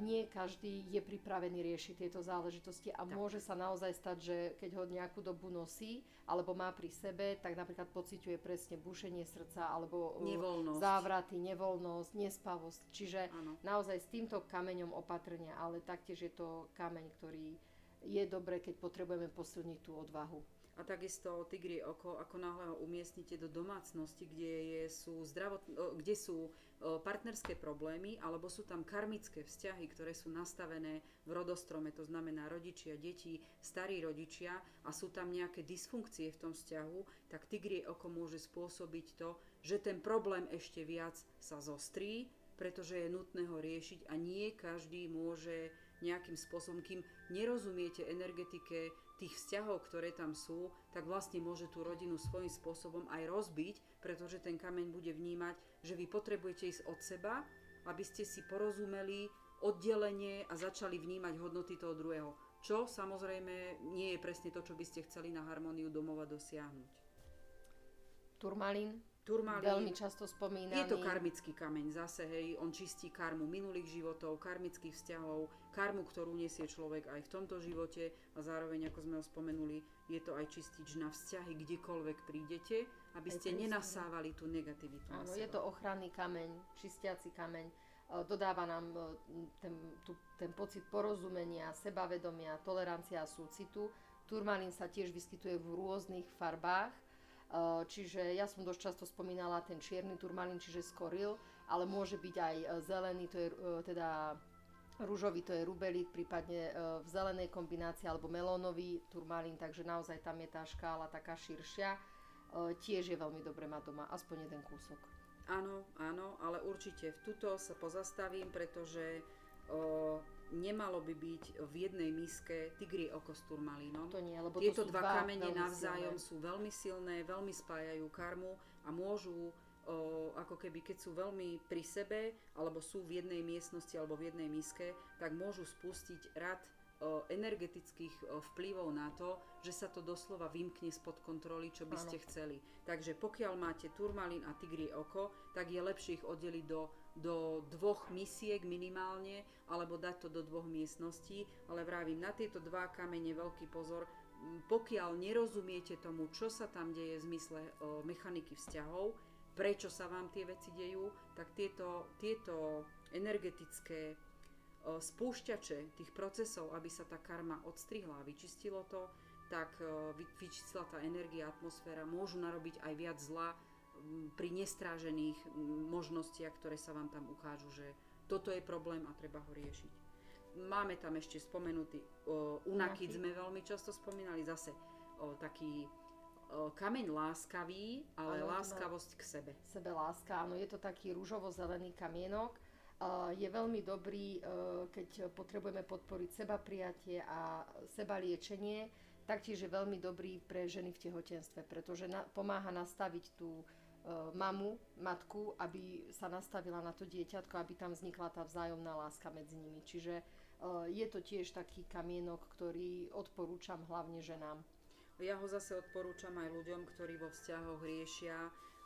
nie každý je pripravený riešiť tieto záležitosti a tak. môže sa naozaj stať, že keď ho nejakú dobu nosí alebo má pri sebe, tak napríklad pociťuje presne bušenie srdca alebo nevoľnosť. závraty, nevoľnosť, nespavosť. Čiže ano. naozaj s týmto kameňom opatrne, ale taktiež je to kameň, ktorý je dobre, keď potrebujeme posilniť tú odvahu. A takisto tigrie oko, ako náhle ho umiestnite do domácnosti, kde, je, sú, zdravot, kde sú partnerské problémy, alebo sú tam karmické vzťahy, ktoré sú nastavené v rodostrome, to znamená rodičia, deti, starí rodičia a sú tam nejaké dysfunkcie v tom vzťahu, tak tigrie oko môže spôsobiť to, že ten problém ešte viac sa zostrí, pretože je nutné ho riešiť a nie každý môže nejakým spôsobom, kým nerozumiete energetike tých vzťahov, ktoré tam sú, tak vlastne môže tú rodinu svojím spôsobom aj rozbiť, pretože ten kameň bude vnímať, že vy potrebujete ísť od seba, aby ste si porozumeli oddelenie a začali vnímať hodnoty toho druhého. Čo samozrejme nie je presne to, čo by ste chceli na harmóniu domova dosiahnuť. Turmalín Turmalín. Veľmi často spomínaný. Je to karmický kameň zase, hej, on čistí karmu minulých životov, karmických vzťahov, karmu, ktorú nesie človek aj v tomto živote a zároveň, ako sme ho spomenuli, je to aj čistič na vzťahy, kdekoľvek prídete, aby ste nenasávali tú negativitu. Áno, je to ochranný kameň, čistiaci kameň, e, dodáva nám e, ten, tu, ten pocit porozumenia, sebavedomia, tolerancia a súcitu. Turmalín sa tiež vyskytuje v rôznych farbách, čiže ja som dosť často spomínala ten čierny turmalín, čiže skoril, ale môže byť aj eh, zelený, to je eh, teda Rúžový to je rubelít, prípadne v zelenej kombinácii alebo melónový turmalín, takže naozaj tam je tá škála taká širšia. Tiež je veľmi dobre mať doma, aspoň jeden kúsok. Áno, áno, ale určite v tuto sa pozastavím, pretože nemalo by byť v jednej miske tigrie oko s turmalínom. To nie, lebo Tieto to dva, dva kamene navzájom silné. sú veľmi silné, veľmi spájajú karmu a môžu o, ako keby keď sú veľmi pri sebe alebo sú v jednej miestnosti alebo v jednej miske, tak môžu spustiť rad o, energetických o, vplyvov na to, že sa to doslova vymkne spod kontroly, čo by ste chceli. Takže pokiaľ máte turmalín a tigrie oko, tak je lepšie ich oddeliť do, do dvoch misiek minimálne, alebo dať to do dvoch miestností, ale vravím, na tieto dva kamene veľký pozor, m, pokiaľ nerozumiete tomu, čo sa tam deje v zmysle o, mechaniky vzťahov, prečo sa vám tie veci dejú, tak tieto, tieto energetické o, spúšťače tých procesov, aby sa tá karma odstrihla a vyčistilo to, tak vy- vyčistila tá energia, atmosféra, môžu narobiť aj viac zla pri nestrážených možnostiach, ktoré sa vám tam ukážu, že toto je problém a treba ho riešiť. Máme tam ešte spomenutý o, Unakit. sme veľmi často spomínali, zase o, taký o, kameň láskavý, ale má- láskavosť k sebe. sebe láska. Áno, je to taký rúžovo-zelený kamienok. Je veľmi dobrý, uh, keď potrebujeme podporiť seba prijatie a seba liečenie. Taktiež je veľmi dobrý pre ženy v tehotenstve, pretože na, pomáha nastaviť tú mamu, matku, aby sa nastavila na to dieťatko, aby tam vznikla tá vzájomná láska medzi nimi. Čiže uh, je to tiež taký kamienok, ktorý odporúčam hlavne ženám. Ja ho zase odporúčam aj ľuďom, ktorí vo vzťahoch riešia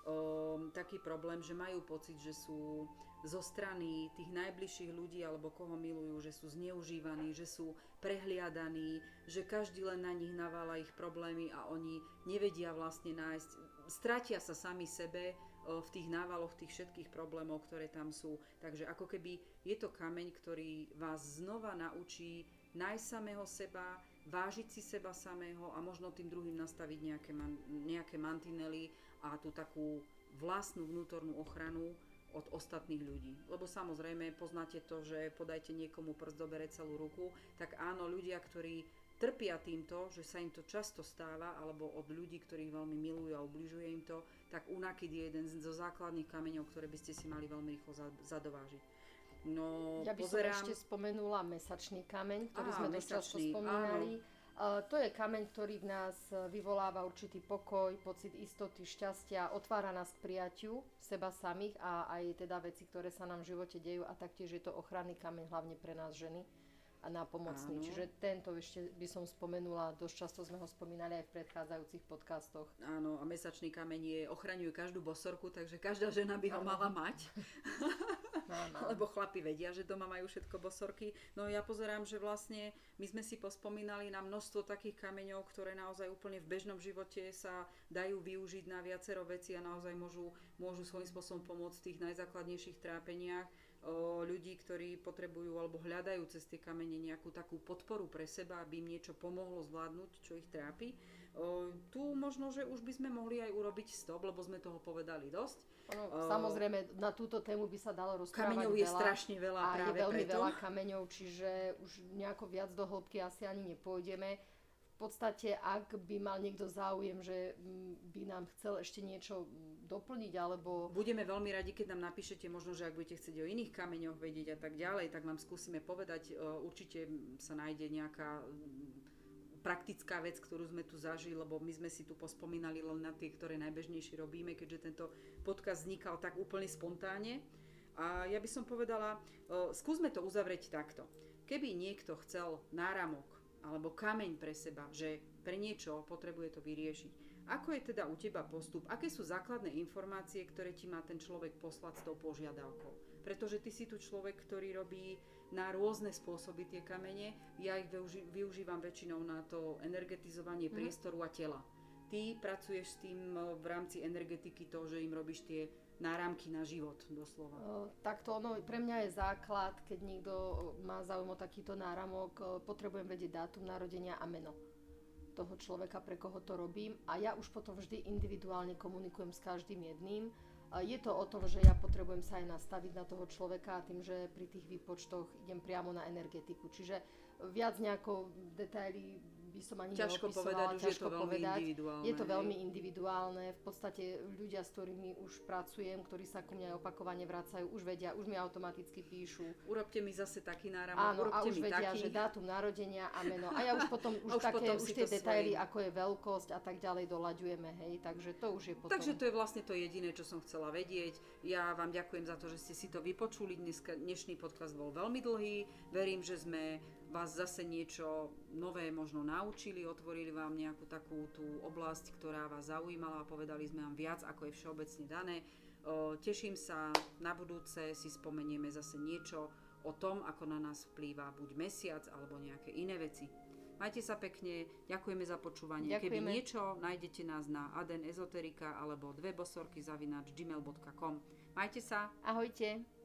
o, taký problém, že majú pocit, že sú zo strany tých najbližších ľudí alebo koho milujú, že sú zneužívaní, že sú prehliadaní, že každý len na nich navála ich problémy a oni nevedia vlastne nájsť, stratia sa sami sebe v tých návaloch tých všetkých problémov, ktoré tam sú. Takže ako keby je to kameň, ktorý vás znova naučí nájsť samého seba, vážiť si seba samého a možno tým druhým nastaviť nejaké, man, nejaké mantinely a tú takú vlastnú vnútornú ochranu od ostatných ľudí. Lebo samozrejme poznáte to, že podajte niekomu prst, dobere celú ruku, tak áno, ľudia, ktorí trpia týmto, že sa im to často stáva, alebo od ľudí, ktorých veľmi milujú a ubližuje im to, tak unakid je jeden zo základných kameňov, ktoré by ste si mali veľmi rýchlo za- zadovážiť. No, Ja by pozerám... som ešte spomenula mesačný kameň, ktorý Á, sme dosť často spomínali. Uh, to je kameň, ktorý v nás uh, vyvoláva určitý pokoj, pocit istoty, šťastia, otvára nás k prijatiu seba samých a aj teda veci, ktoré sa nám v živote dejú a taktiež je to ochranný kameň hlavne pre nás ženy a nápomocný. Áno. Čiže tento ešte by som spomenula, dosť často sme ho spomínali aj v predchádzajúcich podcastoch. Áno, a mesačný kameň je, ochraňuje každú bosorku, takže každá žena by ho Áno. mala mať. No, no. Lebo chlapi vedia, že doma majú všetko bosorky. No ja pozerám, že vlastne my sme si pospomínali na množstvo takých kameňov, ktoré naozaj úplne v bežnom živote sa dajú využiť na viacero veci a naozaj môžu, môžu svojím spôsobom pomôcť v tých najzákladnejších trápeniach ľudí, ktorí potrebujú alebo hľadajú cez tie kamene nejakú takú podporu pre seba, aby im niečo pomohlo zvládnuť, čo ich trápi. Tu možno, že už by sme mohli aj urobiť stop, lebo sme toho povedali dosť. Ono, samozrejme, na túto tému by sa dalo rozprávať Kameňov je veľa. strašne veľa a je práve veľmi preto. veľa kameňov, čiže už nejako viac do hĺbky asi ani nepôjdeme. V podstate, ak by mal niekto záujem, že mm, by nám chcel ešte niečo mm, doplniť, alebo Budeme veľmi radi, keď nám napíšete, možno, že ak budete chcieť o iných kameňoch vedieť a tak ďalej, tak vám skúsime povedať. E, Určite sa nájde nejaká mm, praktická vec, ktorú sme tu zažili, lebo my sme si tu pospomínali len na tie, ktoré najbežnejšie robíme, keďže tento podcast vznikal tak úplne spontánne. A ja by som povedala, e, skúsme to uzavrieť takto. Keby niekto chcel náramok alebo kameň pre seba, že pre niečo potrebuje to vyriešiť, ako je teda u teba postup? Aké sú základné informácie, ktoré ti má ten človek poslať s tou požiadavkou? Pretože ty si tu človek, ktorý robí na rôzne spôsoby tie kamene. Ja ich využívam väčšinou na to energetizovanie Mhm. priestoru a tela. Ty pracuješ s tým v rámci energetiky to, že im robíš tie náramky na život, doslova. takto ono pre mňa je základ, keď niekto má záujem o takýto náramok, potrebujem vedieť dátum narodenia a meno toho človeka, pre koho to robím. A ja už potom vždy individuálne komunikujem s každým jedným. Je to o tom, že ja potrebujem sa aj nastaviť na toho človeka tým, že pri tých výpočtoch idem priamo na energetiku. Čiže viac nejako detaily by som ani ťažko povedať, už je to veľmi povedať. individuálne. Je to veľmi individuálne. V podstate ľudia, s ktorými už pracujem, ktorí sa ku mne opakovane vracajú, už vedia, už mi automaticky píšu. Urobte mi zase taký náramok, Áno, a už vedia, taký. že dátum narodenia a meno. A ja už potom už, už také, potom už tie detaily, svojím. ako je veľkosť a tak ďalej doľaďujeme, hej. Takže to už je potom. Takže to je vlastne to jediné, čo som chcela vedieť. Ja vám ďakujem za to, že ste si to vypočuli. Dneska, dnešný podcast bol veľmi dlhý. Verím, že sme vás zase niečo nové možno naučili, otvorili vám nejakú takú tú oblasť, ktorá vás zaujímala a povedali sme vám viac, ako je všeobecne dané. Teším sa, na budúce si spomenieme zase niečo o tom, ako na nás vplýva buď mesiac alebo nejaké iné veci. Majte sa pekne, ďakujeme za počúvanie. Keby Ďakujeme. niečo, nájdete nás na aden ezoterika alebo dve bosorky zavinač gmail.com. Majte sa. Ahojte.